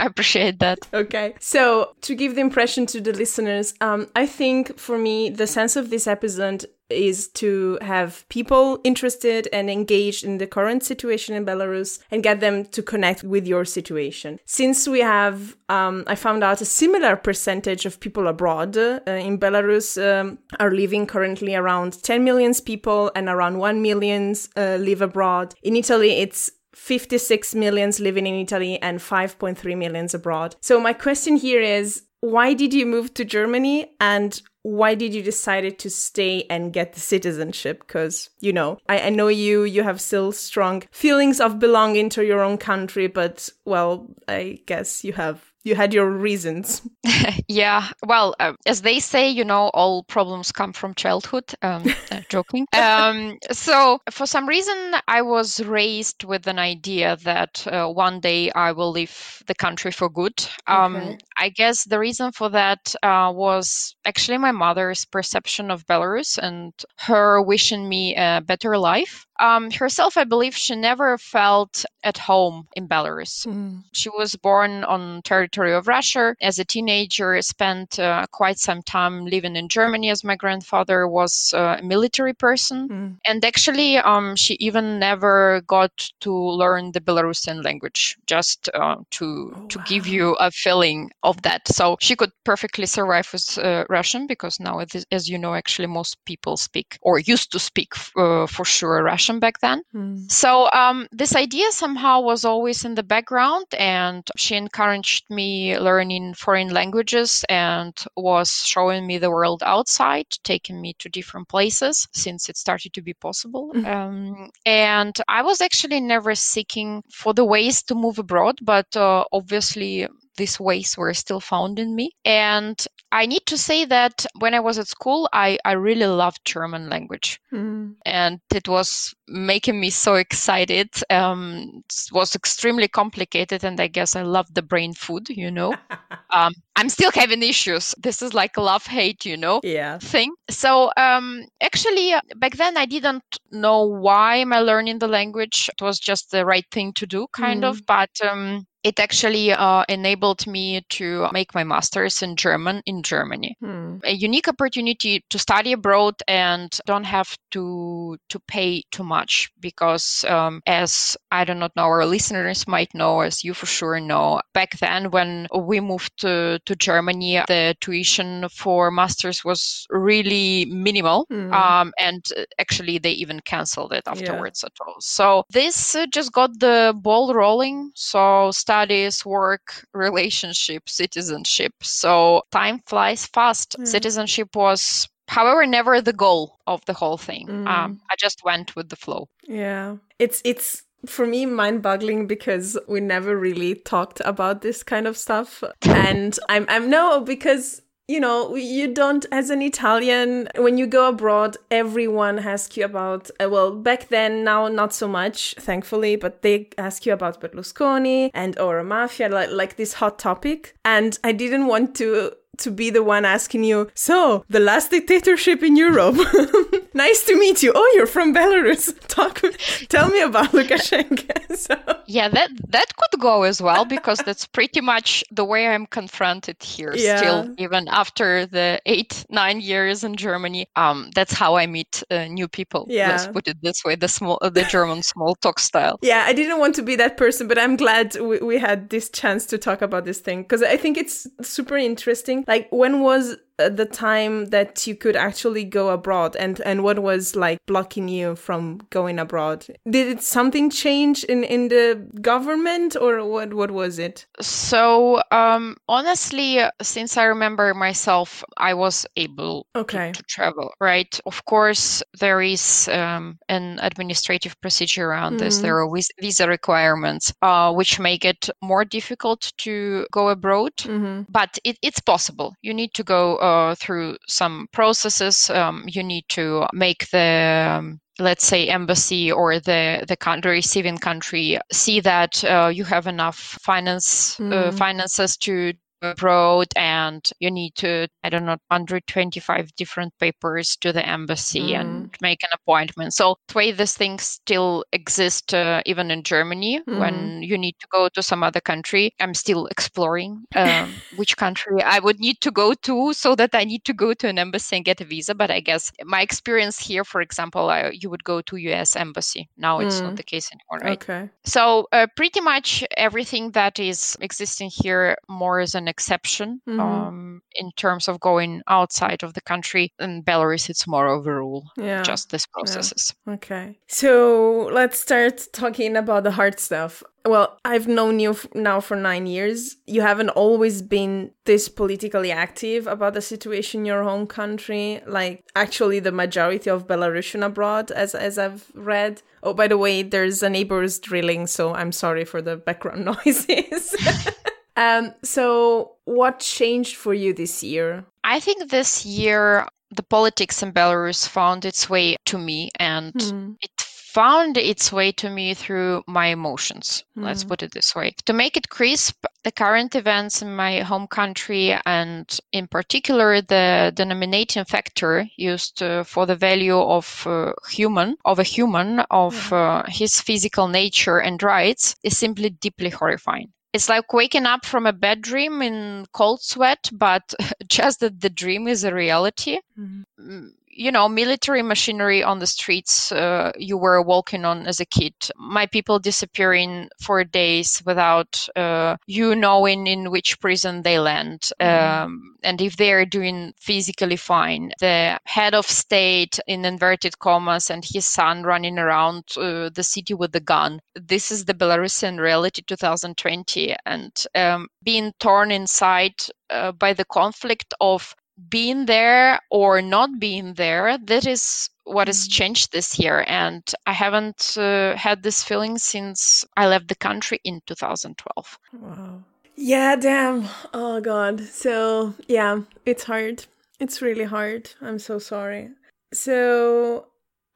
I appreciate that. Okay. So, to give the impression to the listeners, um, I think for me, the sense of this episode is to have people interested and engaged in the current situation in Belarus and get them to connect with your situation. Since we have, um, I found out a similar percentage of people abroad uh, in Belarus um, are living currently around 10 million people and around 1 million uh, live abroad. In Italy, it's 56 millions living in Italy and 5.3 millions abroad. So my question here is why did you move to Germany and why did you decided to stay and get the citizenship? Because you know I, I know you you have still strong feelings of belonging to your own country but well i guess you have you had your reasons. yeah, well, uh, as they say, you know, all problems come from childhood. Um, uh, joking. Um, so, for some reason, I was raised with an idea that uh, one day I will leave the country for good. Um, okay. I guess the reason for that uh, was actually my mother's perception of Belarus and her wishing me a better life. Um, herself, I believe she never felt at home in Belarus. Mm. She was born on territory of Russia. As a teenager, spent uh, quite some time living in Germany, as my grandfather was uh, a military person. Mm. And actually, um, she even never got to learn the Belarusian language, just uh, to oh, to wow. give you a feeling of that. So she could perfectly survive with uh, Russian because now, as you know, actually most people speak or used to speak uh, for sure Russian back then. Mm. So um, this idea somehow was always in the background, and she encouraged me learning foreign languages and was showing me the world outside, taking me to different places since it started to be possible. Mm. Um, and I was actually never seeking for the ways to move abroad, but uh, obviously these ways were still found in me. And I need to say that when I was at school, I, I really loved German language. Mm. And it was making me so excited. Um, it was extremely complicated. And I guess I loved the brain food, you know. um, I'm still having issues. This is like love hate, you know, yeah. thing. So um, actually, uh, back then I didn't know why am I learning the language. It was just the right thing to do, kind mm. of. But um, it actually uh, enabled me to make my master's in German in Germany. Hmm. A unique opportunity to study abroad and don't have to to pay too much because, um, as I do not know, our listeners might know, as you for sure know, back then when we moved to, to Germany, the tuition for masters was really minimal, hmm. um, and actually they even canceled it afterwards yeah. at all. So this uh, just got the ball rolling. So studies, work, relationship, citizenship. So time flies fast. Mm. Citizenship was however never the goal of the whole thing mm. um, i just went with the flow yeah it's it's for me mind-boggling because we never really talked about this kind of stuff and i'm i'm no because you know, you don't, as an Italian, when you go abroad, everyone asks you about, uh, well, back then, now not so much, thankfully, but they ask you about Berlusconi and or mafia, like, like this hot topic. And I didn't want to to be the one asking you, so the last dictatorship in Europe. nice to meet you. Oh, you're from Belarus. Talk, tell me about Lukashenko. so. Yeah, that that could go as well because that's pretty much the way I'm confronted here. Yeah. Still, even after the eight nine years in Germany, um, that's how I meet uh, new people. Yeah. Let's put it this way: the small, uh, the German small talk style. Yeah, I didn't want to be that person, but I'm glad we, we had this chance to talk about this thing because I think it's super interesting. Like, when was the time that you could actually go abroad and and what was like blocking you from going abroad did something change in in the government or what what was it so um honestly since i remember myself i was able okay. to, to travel right of course there is um, an administrative procedure around mm-hmm. this there are visa requirements uh, which make it more difficult to go abroad mm-hmm. but it, it's possible you need to go uh, uh, through some processes. Um, you need to make the um, let's say embassy or the the country receiving country see that uh, you have enough finance mm. uh, finances to abroad and you need to i don't know 125 different papers to the embassy mm. and make an appointment so the way these things still exist uh, even in germany mm. when you need to go to some other country i'm still exploring um, which country i would need to go to so that i need to go to an embassy and get a visa but i guess my experience here for example I, you would go to us embassy now it's mm. not the case anymore right okay so uh, pretty much everything that is existing here more as an exception mm-hmm. um, in terms of going outside of the country. In Belarus, it's more of a rule, yeah. just these processes. Yeah. Okay. So let's start talking about the hard stuff. Well, I've known you now for nine years. You haven't always been this politically active about the situation in your home country. Like, actually, the majority of Belarusian abroad, as as I've read. Oh, by the way, there's a neighbor's drilling, so I'm sorry for the background noises. Um, so, what changed for you this year? I think this year the politics in Belarus found its way to me and mm. it found its way to me through my emotions. Mm. Let's put it this way. To make it crisp, the current events in my home country and in particular the denominating factor used uh, for the value of uh, human, of a human, of uh, his physical nature and rights is simply deeply horrifying it's like waking up from a bad dream in cold sweat, but just that the dream is a reality. Mm-hmm. Mm, you know, military machinery on the streets uh, you were walking on as a kid. My people disappearing for days without uh, you knowing in which prison they land. Mm-hmm. Um, and if they're doing physically fine. The head of state in inverted commas and his son running around uh, the city with a gun. This is the Belarusian reality 2020. And um, being torn inside uh, by the conflict of being there or not being there, that is what has mm. changed this year. And I haven't uh, had this feeling since I left the country in 2012. Wow. Yeah, damn. Oh, God. So, yeah, it's hard. It's really hard. I'm so sorry. So,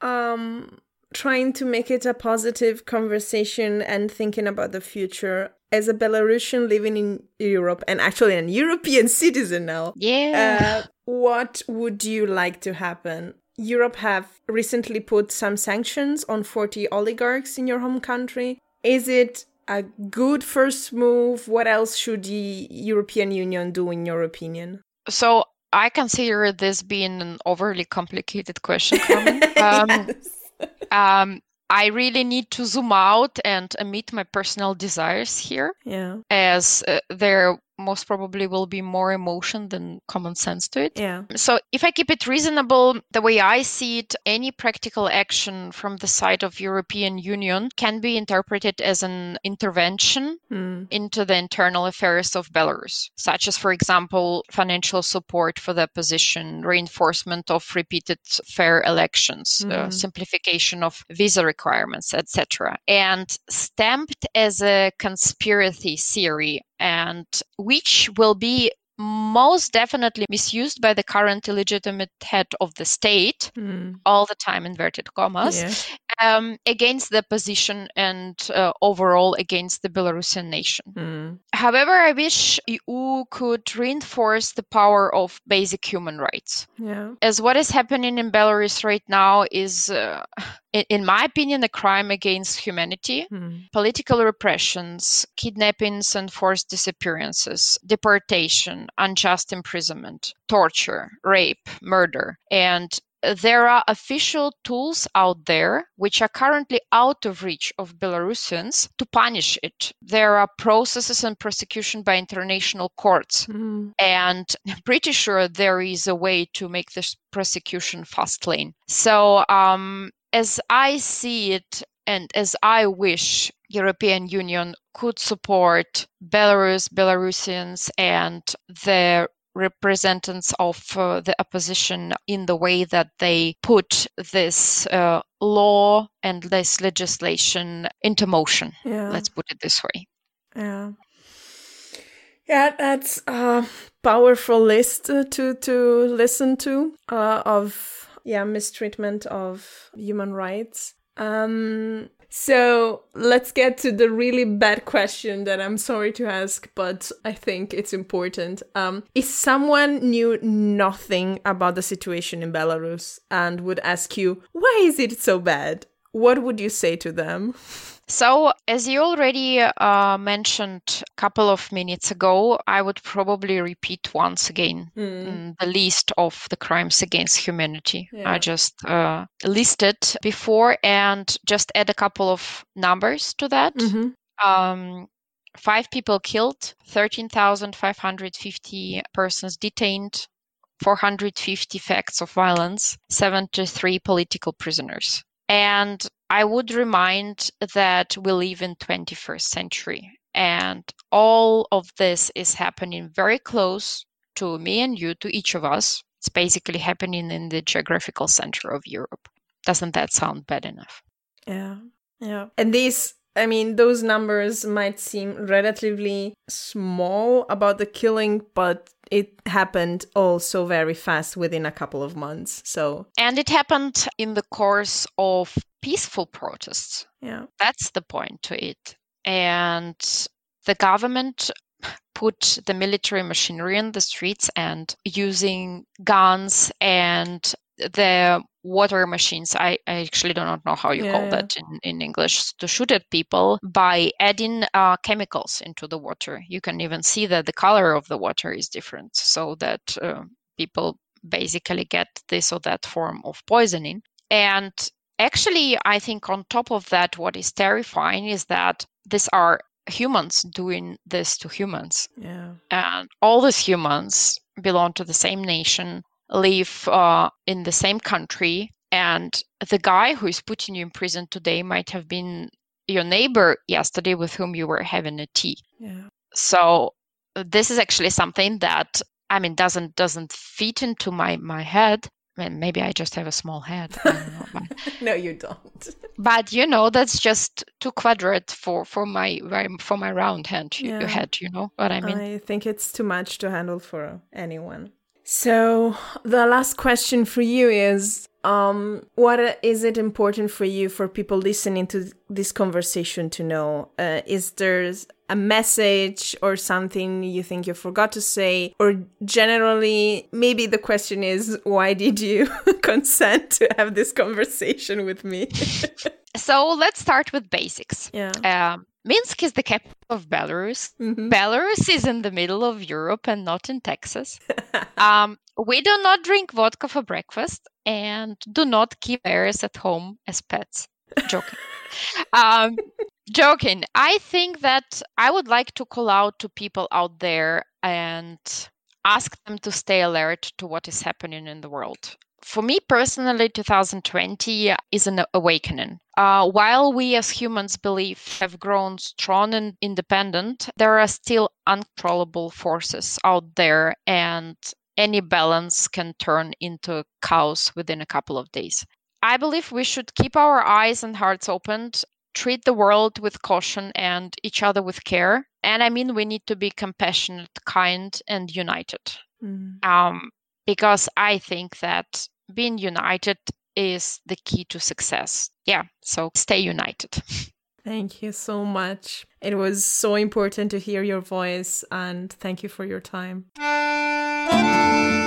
um, trying to make it a positive conversation and thinking about the future as a Belarusian living in Europe and actually an European citizen now. Yeah. Uh, what would you like to happen? Europe have recently put some sanctions on 40 oligarchs in your home country. Is it a good first move? What else should the European Union do in your opinion? So I consider this being an overly complicated question. um, yes. um, I really need to zoom out and meet my personal desires here. Yeah. As uh, there most probably will be more emotion than common sense to it. Yeah. So if I keep it reasonable, the way I see it, any practical action from the side of European Union can be interpreted as an intervention mm. into the internal affairs of Belarus, such as, for example, financial support for the opposition, reinforcement of repeated fair elections, mm. uh, hmm. simplification of visa requirements, etc. And stamped as a conspiracy theory and which will be most definitely misused by the current illegitimate head of the state, mm. all the time inverted commas, yeah. um, against the position and uh, overall against the Belarusian nation. Mm. However, I wish EU could reinforce the power of basic human rights. Yeah. As what is happening in Belarus right now is uh, in my opinion, a crime against humanity, mm. political repressions, kidnappings and forced disappearances, deportation, unjust imprisonment, torture, rape, murder. And there are official tools out there which are currently out of reach of Belarusians to punish it. There are processes and prosecution by international courts. Mm. And I'm pretty sure there is a way to make this prosecution fast lane. So um, as I see it and as I wish European Union could support Belarus, Belarusians and the representatives of uh, the opposition in the way that they put this uh, law and this legislation into motion. Yeah. Let's put it this way. Yeah. Yeah, that's a powerful list to to listen to uh, of yeah mistreatment of human rights um so let's get to the really bad question that I'm sorry to ask, but I think it's important. Um, if someone knew nothing about the situation in Belarus and would ask you, why is it so bad? What would you say to them? So, as you already uh, mentioned a couple of minutes ago, I would probably repeat once again mm. the list of the crimes against humanity yeah. I just uh, listed before and just add a couple of numbers to that. Mm-hmm. Um, five people killed, 13,550 persons detained, 450 facts of violence, 73 political prisoners. And I would remind that we live in 21st century and all of this is happening very close to me and you, to each of us. It's basically happening in the geographical center of Europe. Doesn't that sound bad enough? Yeah. Yeah. And these I mean, those numbers might seem relatively small about the killing, but it happened also very fast within a couple of months. So, and it happened in the course of peaceful protests. Yeah. That's the point to it. And the government put the military machinery in the streets and using guns and the water machines I, I actually do not know how you yeah, call yeah. that in, in english to shoot at people by adding uh, chemicals into the water you can even see that the color of the water is different so that uh, people basically get this or that form of poisoning and actually i think on top of that what is terrifying is that these are humans doing this to humans. Yeah. And all these humans belong to the same nation live uh, in the same country and the guy who is putting you in prison today might have been your neighbor yesterday with whom you were having a tea. Yeah. so this is actually something that i mean doesn't doesn't fit into my my head mean, maybe I just have a small head. Know, no, you don't. But you know, that's just too quadrate for for my for my round hand. Yeah. Head, you know what I mean? I think it's too much to handle for anyone. So, the last question for you is um, what is it important for you for people listening to this conversation to know? Uh, is there a message or something you think you forgot to say? Or generally, maybe the question is, why did you consent to have this conversation with me? so, let's start with basics. Yeah. Um, Minsk is the capital of Belarus. Mm-hmm. Belarus is in the middle of Europe and not in Texas. um, we do not drink vodka for breakfast and do not keep bears at home as pets. Joking. um, joking. I think that I would like to call out to people out there and ask them to stay alert to what is happening in the world for me personally, 2020 is an awakening. Uh, while we as humans believe have grown strong and independent, there are still uncontrollable forces out there, and any balance can turn into chaos within a couple of days. I believe we should keep our eyes and hearts opened, treat the world with caution and each other with care, and I mean, we need to be compassionate, kind, and united. Mm. Um, because I think that being united is the key to success. Yeah, so stay united. Thank you so much. It was so important to hear your voice, and thank you for your time. Per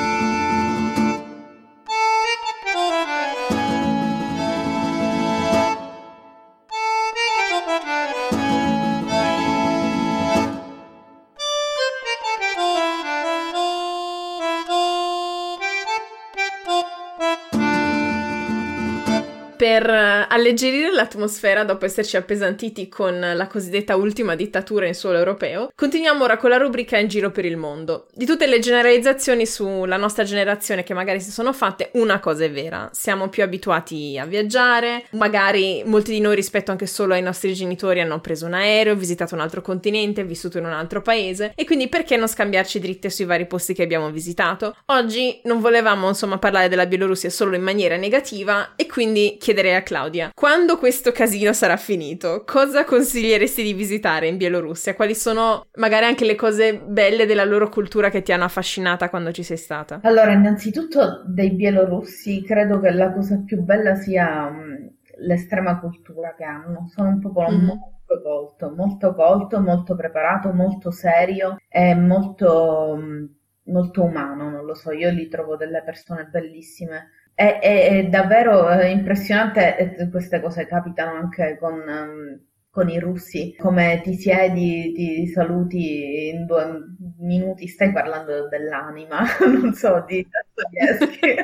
alleggerire l'atmosfera dopo esserci appesantiti con la cosiddetta ultima dittatura in suolo europeo, continuiamo ora con la rubrica In giro per il mondo. Di tutte le generalizzazioni sulla nostra generazione che magari si sono fatte, una cosa è vera, siamo più abituati a viaggiare, magari molti di noi rispetto anche solo ai nostri genitori hanno preso un aereo, visitato un altro continente, vissuto in un altro paese e quindi perché non scambiarci dritte sui vari posti che abbiamo visitato? Oggi non volevamo insomma parlare della Bielorussia solo in maniera negativa e quindi chiederei a Claudia, quando questo casino sarà finito, cosa consiglieresti di visitare in Bielorussia? Quali sono magari anche le cose belle della loro cultura che ti hanno affascinata quando ci sei stata? Allora, innanzitutto dei bielorussi credo che la cosa più bella sia um, l'estrema cultura che hanno. Sono un popolo mm-hmm. molto colto, molto colto, molto preparato, molto serio e molto, um, molto umano, non lo so, io li trovo delle persone bellissime è, è, è davvero eh, impressionante, queste cose capitano anche con, um, con i russi, come ti siedi, ti saluti in due minuti, stai parlando dell'anima, non so, di Dostoevsky.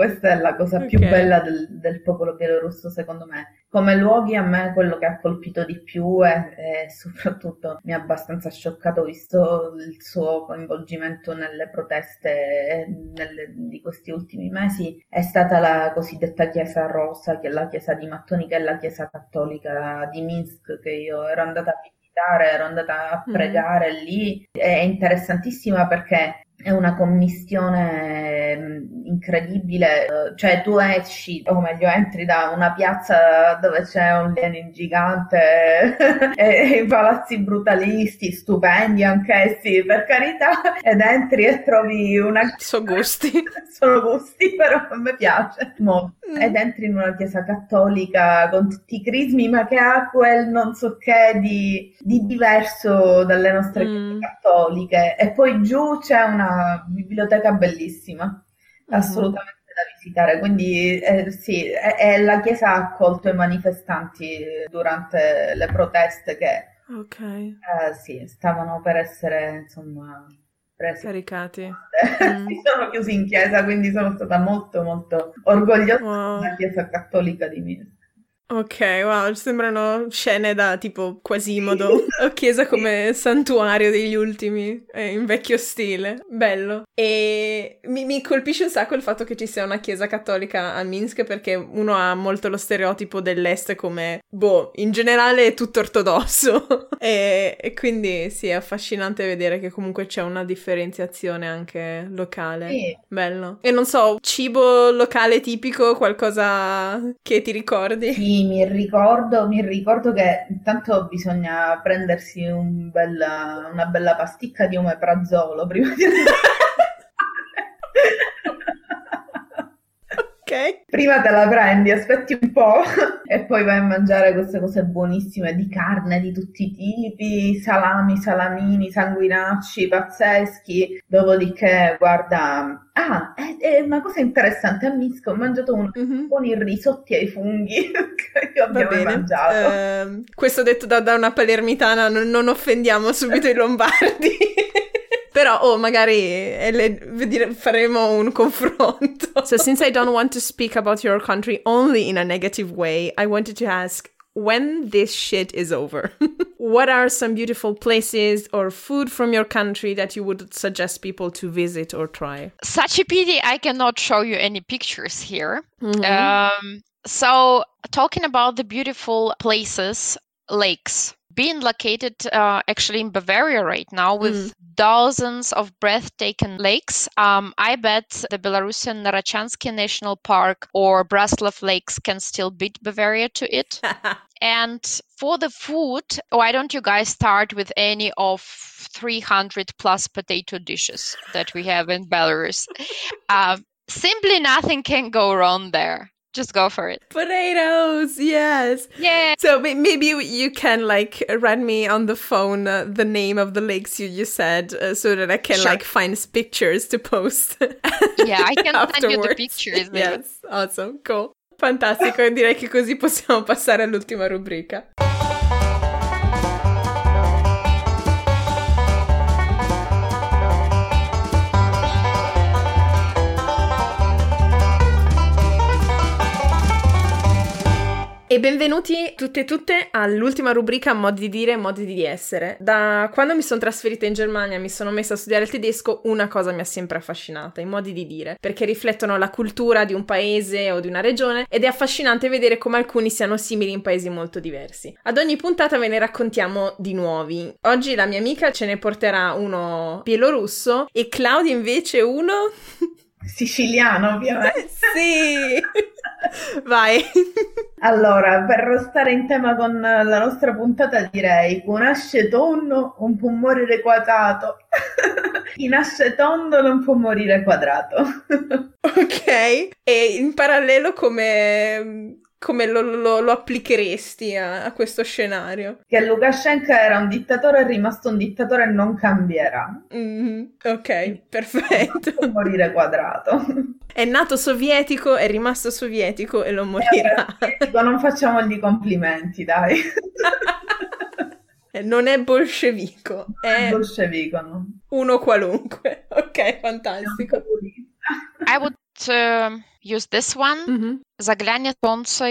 Questa è la cosa okay. più bella del, del, popolo bielorusso, secondo me. Come luoghi, a me quello che ha colpito di più e, e soprattutto mi ha abbastanza scioccato, visto il suo coinvolgimento nelle proteste nelle, di questi ultimi mesi, è stata la cosiddetta Chiesa Rossa, che è la chiesa di Mattoni, che è la chiesa cattolica di Minsk, che io ero andata a visitare, ero andata a mm. pregare mm. lì. È interessantissima perché è una commistione mm, incredibile, cioè tu esci, o meglio entri da una piazza dove c'è un Lenin gigante e, i palazzi brutalisti, stupendi anch'essi, per carità, ed entri e trovi una... Sono gusti. Sono gusti, però a me piace molto. Mm. Ed entri in una chiesa cattolica con tutti i crismi, ma che ha quel non so che di, di diverso dalle nostre mm. chiese cattoliche. E poi giù c'è una biblioteca bellissima, uh-huh. assolutamente da visitare. Quindi eh, sì, è, è la chiesa ha accolto i manifestanti durante le proteste che okay. eh, sì, stavano per essere insomma presi. Caricati. Mm. si sono chiusi in chiesa, quindi sono stata molto molto orgogliosa wow. della chiesa cattolica di Minsk. Ok, wow, sembrano scene da tipo Quasimodo o chiesa come santuario degli ultimi, eh, in vecchio stile. Bello. E mi, mi, colpisce un sacco il fatto che ci sia una chiesa cattolica a Minsk perché uno ha molto lo stereotipo dell'est come, boh, in generale è tutto ortodosso. e, e, quindi sì, è affascinante vedere che comunque c'è una differenziazione anche locale. Sì. Bello. E non so, cibo locale tipico, qualcosa che ti ricordi? Sì mi ricordo, mi ricordo che intanto bisogna prendersi un bella, una bella pasticca di omeprazolo prima di andare. ok. Prima te la prendi, aspetti un po' e poi vai a mangiare queste cose buonissime di carne di tutti i tipi, salami, salamini, sanguinacci, pazzeschi. Dopodiché, guarda, Ah, è, è, una cosa interessante. A Minsk ho mangiato un, mm-hmm. buoni risotti ai funghi che io abbiamo mangiato. Uh, questo detto da, da una palermitana, non, non offendiamo subito i lombardi. Però, oh, magari eh, faremo un confronto. So, since I don't want to speak about your country only in a negative way, I wanted to ask when this shit is over, what are some beautiful places or food from your country that you would suggest people to visit or try? Such a pity I cannot show you any pictures here. Mm-hmm. Um, so, talking about the beautiful places, lakes being located uh, actually in Bavaria right now with mm. dozens of breathtaking lakes. Um, I bet the Belarusian Narachansky National Park or Braslav Lakes can still beat Bavaria to it. and for the food, why don't you guys start with any of 300 plus potato dishes that we have in Belarus? Uh, simply nothing can go wrong there just go for it. Potatoes, yes. Yeah. So maybe you can like write me on the phone uh, the name of the lakes you, you said uh, so that I can sure. like find pictures to post. yeah, I can send you the pictures. Yes, awesome, cool. Fantastico, direi che così possiamo passare all'ultima rubrica. E benvenuti tutti e tutte all'ultima rubrica Modi di dire modi di essere. Da quando mi sono trasferita in Germania e mi sono messa a studiare il tedesco, una cosa mi ha sempre affascinata, i modi di dire, perché riflettono la cultura di un paese o di una regione ed è affascinante vedere come alcuni siano simili in paesi molto diversi. Ad ogni puntata ve ne raccontiamo di nuovi. Oggi la mia amica ce ne porterà uno bielorusso e Claudia invece uno siciliano, ovviamente. sì! Vai. Allora, per stare in tema con la nostra puntata direi un nasce tonno non può morire quadrato. Chi nasce tondo non può morire quadrato. ok, e in parallelo come come lo, lo, lo applicheresti a, a, questo scenario? Che Lukashenko era un dittatore, è rimasto un dittatore e non cambierà. Mm-hmm. Ok, perfetto. Non morire quadrato. È nato sovietico, è rimasto sovietico e lo morirà. Eh, non facciamogli complimenti, dai. non è bolscevico, è bolscevico, no? uno qualunque. Ok, fantastico. I would uh, use this one. Zaglanie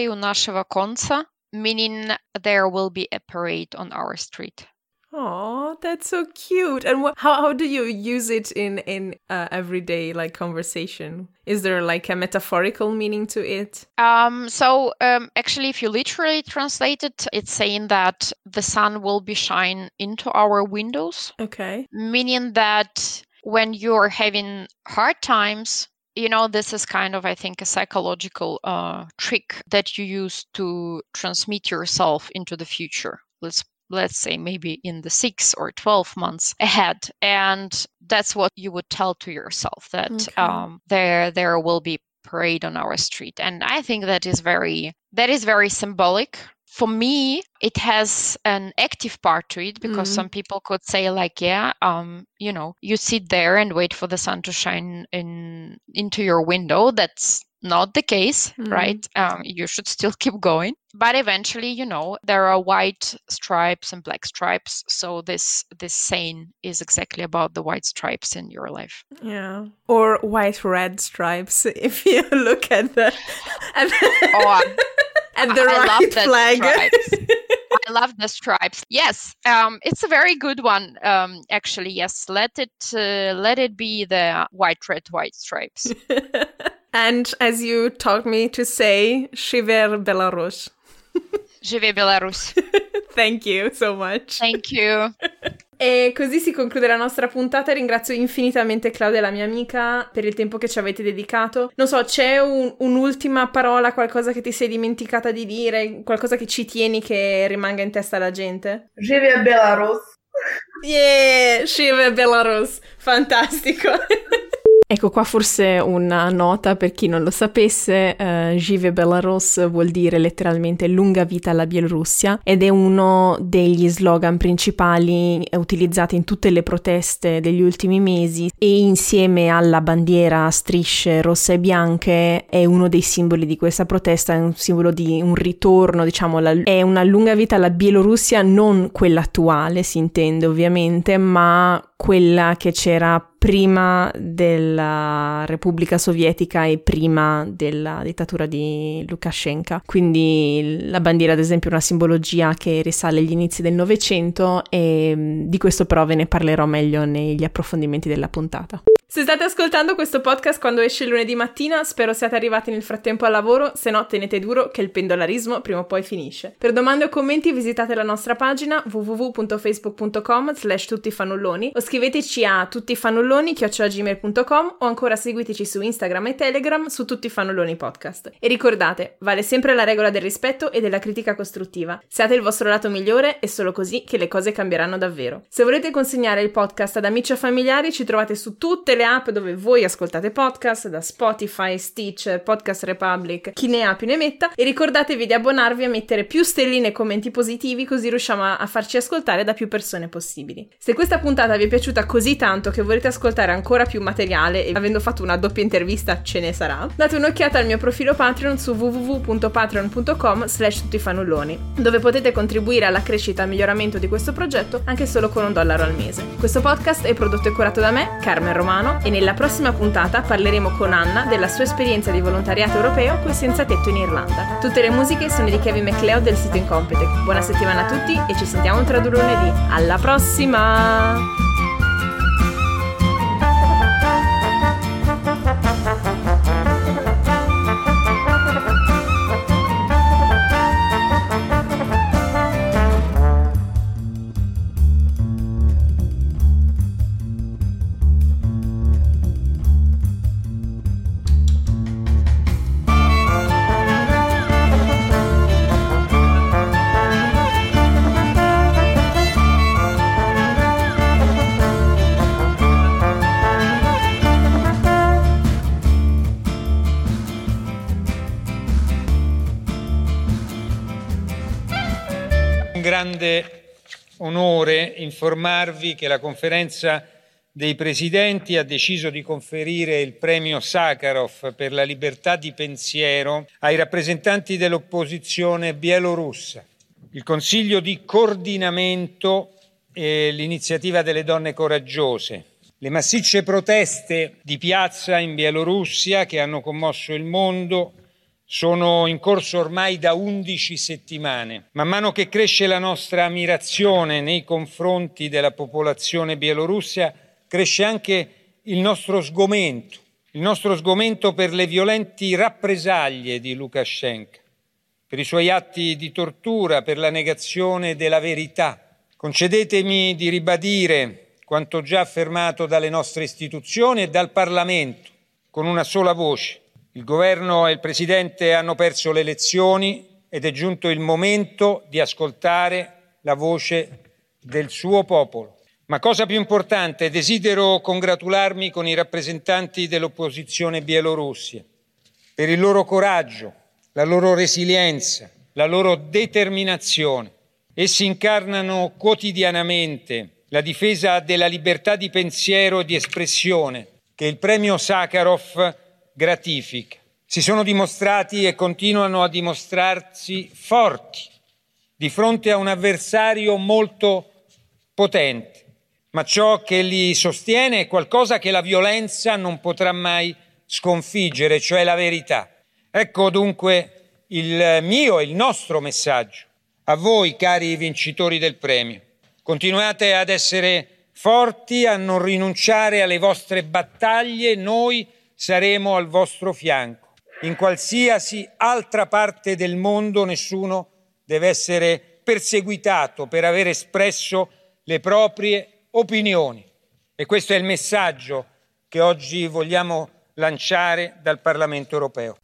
u naszego końca, meaning there will be a parade on our street. Oh, that's so cute. And wh- how how do you use it in in uh, everyday like conversation? Is there like a metaphorical meaning to it? Um, so um, actually, if you literally translate it, it's saying that the sun will be shine into our windows. Okay, meaning that when you're having hard times, you know this is kind of i think a psychological uh, trick that you use to transmit yourself into the future. Let's let's say maybe in the six or 12 months ahead. And that's what you would tell to yourself that okay. um, there there will be parade on our street. And i think that is very that is very symbolic for me it has an active part to it because mm. some people could say like yeah um you know you sit there and wait for the sun to shine in into your window. That's not the case mm. right? Um, you should still keep going. But eventually you know there are white stripes and black stripes so this this saying is exactly about the white stripes in your life. Yeah. Or white red stripes if you look at the at the, oh, and the I, right the flag. I love the stripes. Yes, um, it's a very good one. Um, actually, yes, let it uh, let it be the white, red, white stripes. and as you taught me to say, Shiver Belarus. Je vais Belarus. Thank you so much. Thank you. E così si conclude la nostra puntata. Ringrazio infinitamente Claudia, la mia amica, per il tempo che ci avete dedicato. Non so, c'è un, un'ultima parola, qualcosa che ti sei dimenticata di dire, qualcosa che ci tieni che rimanga in testa alla gente? Vive Belarus! Yeah, vive Belarus! Fantastico! Ecco qua forse una nota per chi non lo sapesse, uh, Žive Belarus vuol dire letteralmente lunga vita alla Bielorussia ed è uno degli slogan principali utilizzati in tutte le proteste degli ultimi mesi e insieme alla bandiera a strisce rosse e bianche è uno dei simboli di questa protesta, è un simbolo di un ritorno, diciamo, la, è una lunga vita alla Bielorussia, non quella attuale si intende ovviamente, ma quella che c'era prima della Repubblica Sovietica e prima della dittatura di Lukashenko. Quindi la bandiera, ad esempio, è una simbologia che risale agli inizi del Novecento e di questo però ve ne parlerò meglio negli approfondimenti della puntata. Se state ascoltando questo podcast quando esce lunedì mattina, spero siate arrivati nel frattempo al lavoro, se no tenete duro che il pendolarismo prima o poi finisce. Per domande o commenti visitate la nostra pagina www.facebook.com slash tuttifannulloni o scriveteci a tuttifannulloni.gmail.com o ancora seguiteci su Instagram e Telegram su Tutti Fannulloni Podcast. E ricordate, vale sempre la regola del rispetto e della critica costruttiva. Siate il vostro lato migliore, è solo così che le cose cambieranno davvero. Se volete consegnare il podcast ad amici o familiari, ci trovate su tutte le le app dove voi ascoltate podcast, da Spotify, Stitch, Podcast Republic, chi ne ha più ne metta e ricordatevi di abbonarvi a mettere più stelline e commenti positivi così riusciamo a, a farci ascoltare da più persone possibili. Se questa puntata vi è piaciuta così tanto che volete ascoltare ancora più materiale e avendo fatto una doppia intervista ce ne sarà, date un'occhiata al mio profilo Patreon su www.patreon.com slash tuttifanulloni, dove potete contribuire alla crescita e al miglioramento di questo progetto anche solo con un dollaro al mese. Questo podcast è prodotto e curato da me, Carmen Romano, e nella prossima puntata parleremo con Anna della sua esperienza di volontariato europeo coi senza tetto in Irlanda. Tutte le musiche sono di Kevin MacLeod del sito Incompetech. Buona settimana a tutti e ci sentiamo tra due lunedì. Alla prossima! Grande onore informarvi che la conferenza dei presidenti ha deciso di conferire il premio Sakharov per la libertà di pensiero ai rappresentanti dell'opposizione bielorussa. Il Consiglio di coordinamento e l'iniziativa delle donne coraggiose. Le massicce proteste di piazza in Bielorussia che hanno commosso il mondo sono in corso ormai da 11 settimane. Man mano che cresce la nostra ammirazione nei confronti della popolazione bielorussia, cresce anche il nostro sgomento, il nostro sgomento per le violenti rappresaglie di Lukashenko, per i suoi atti di tortura, per la negazione della verità. Concedetemi di ribadire quanto già affermato dalle nostre istituzioni e dal Parlamento, con una sola voce il governo e il presidente hanno perso le elezioni ed è giunto il momento di ascoltare la voce del suo popolo. Ma cosa più importante, desidero congratularmi con i rappresentanti dell'opposizione bielorussia per il loro coraggio, la loro resilienza, la loro determinazione. Essi incarnano quotidianamente la difesa della libertà di pensiero e di espressione che il premio Sakharov gratifica. Si sono dimostrati e continuano a dimostrarsi forti di fronte a un avversario molto potente, ma ciò che li sostiene è qualcosa che la violenza non potrà mai sconfiggere, cioè la verità. Ecco dunque il mio e il nostro messaggio a voi, cari vincitori del premio. Continuate ad essere forti, a non rinunciare alle vostre battaglie, noi saremo al vostro fianco. In qualsiasi altra parte del mondo nessuno deve essere perseguitato per aver espresso le proprie opinioni. E questo è il messaggio che oggi vogliamo lanciare dal Parlamento europeo.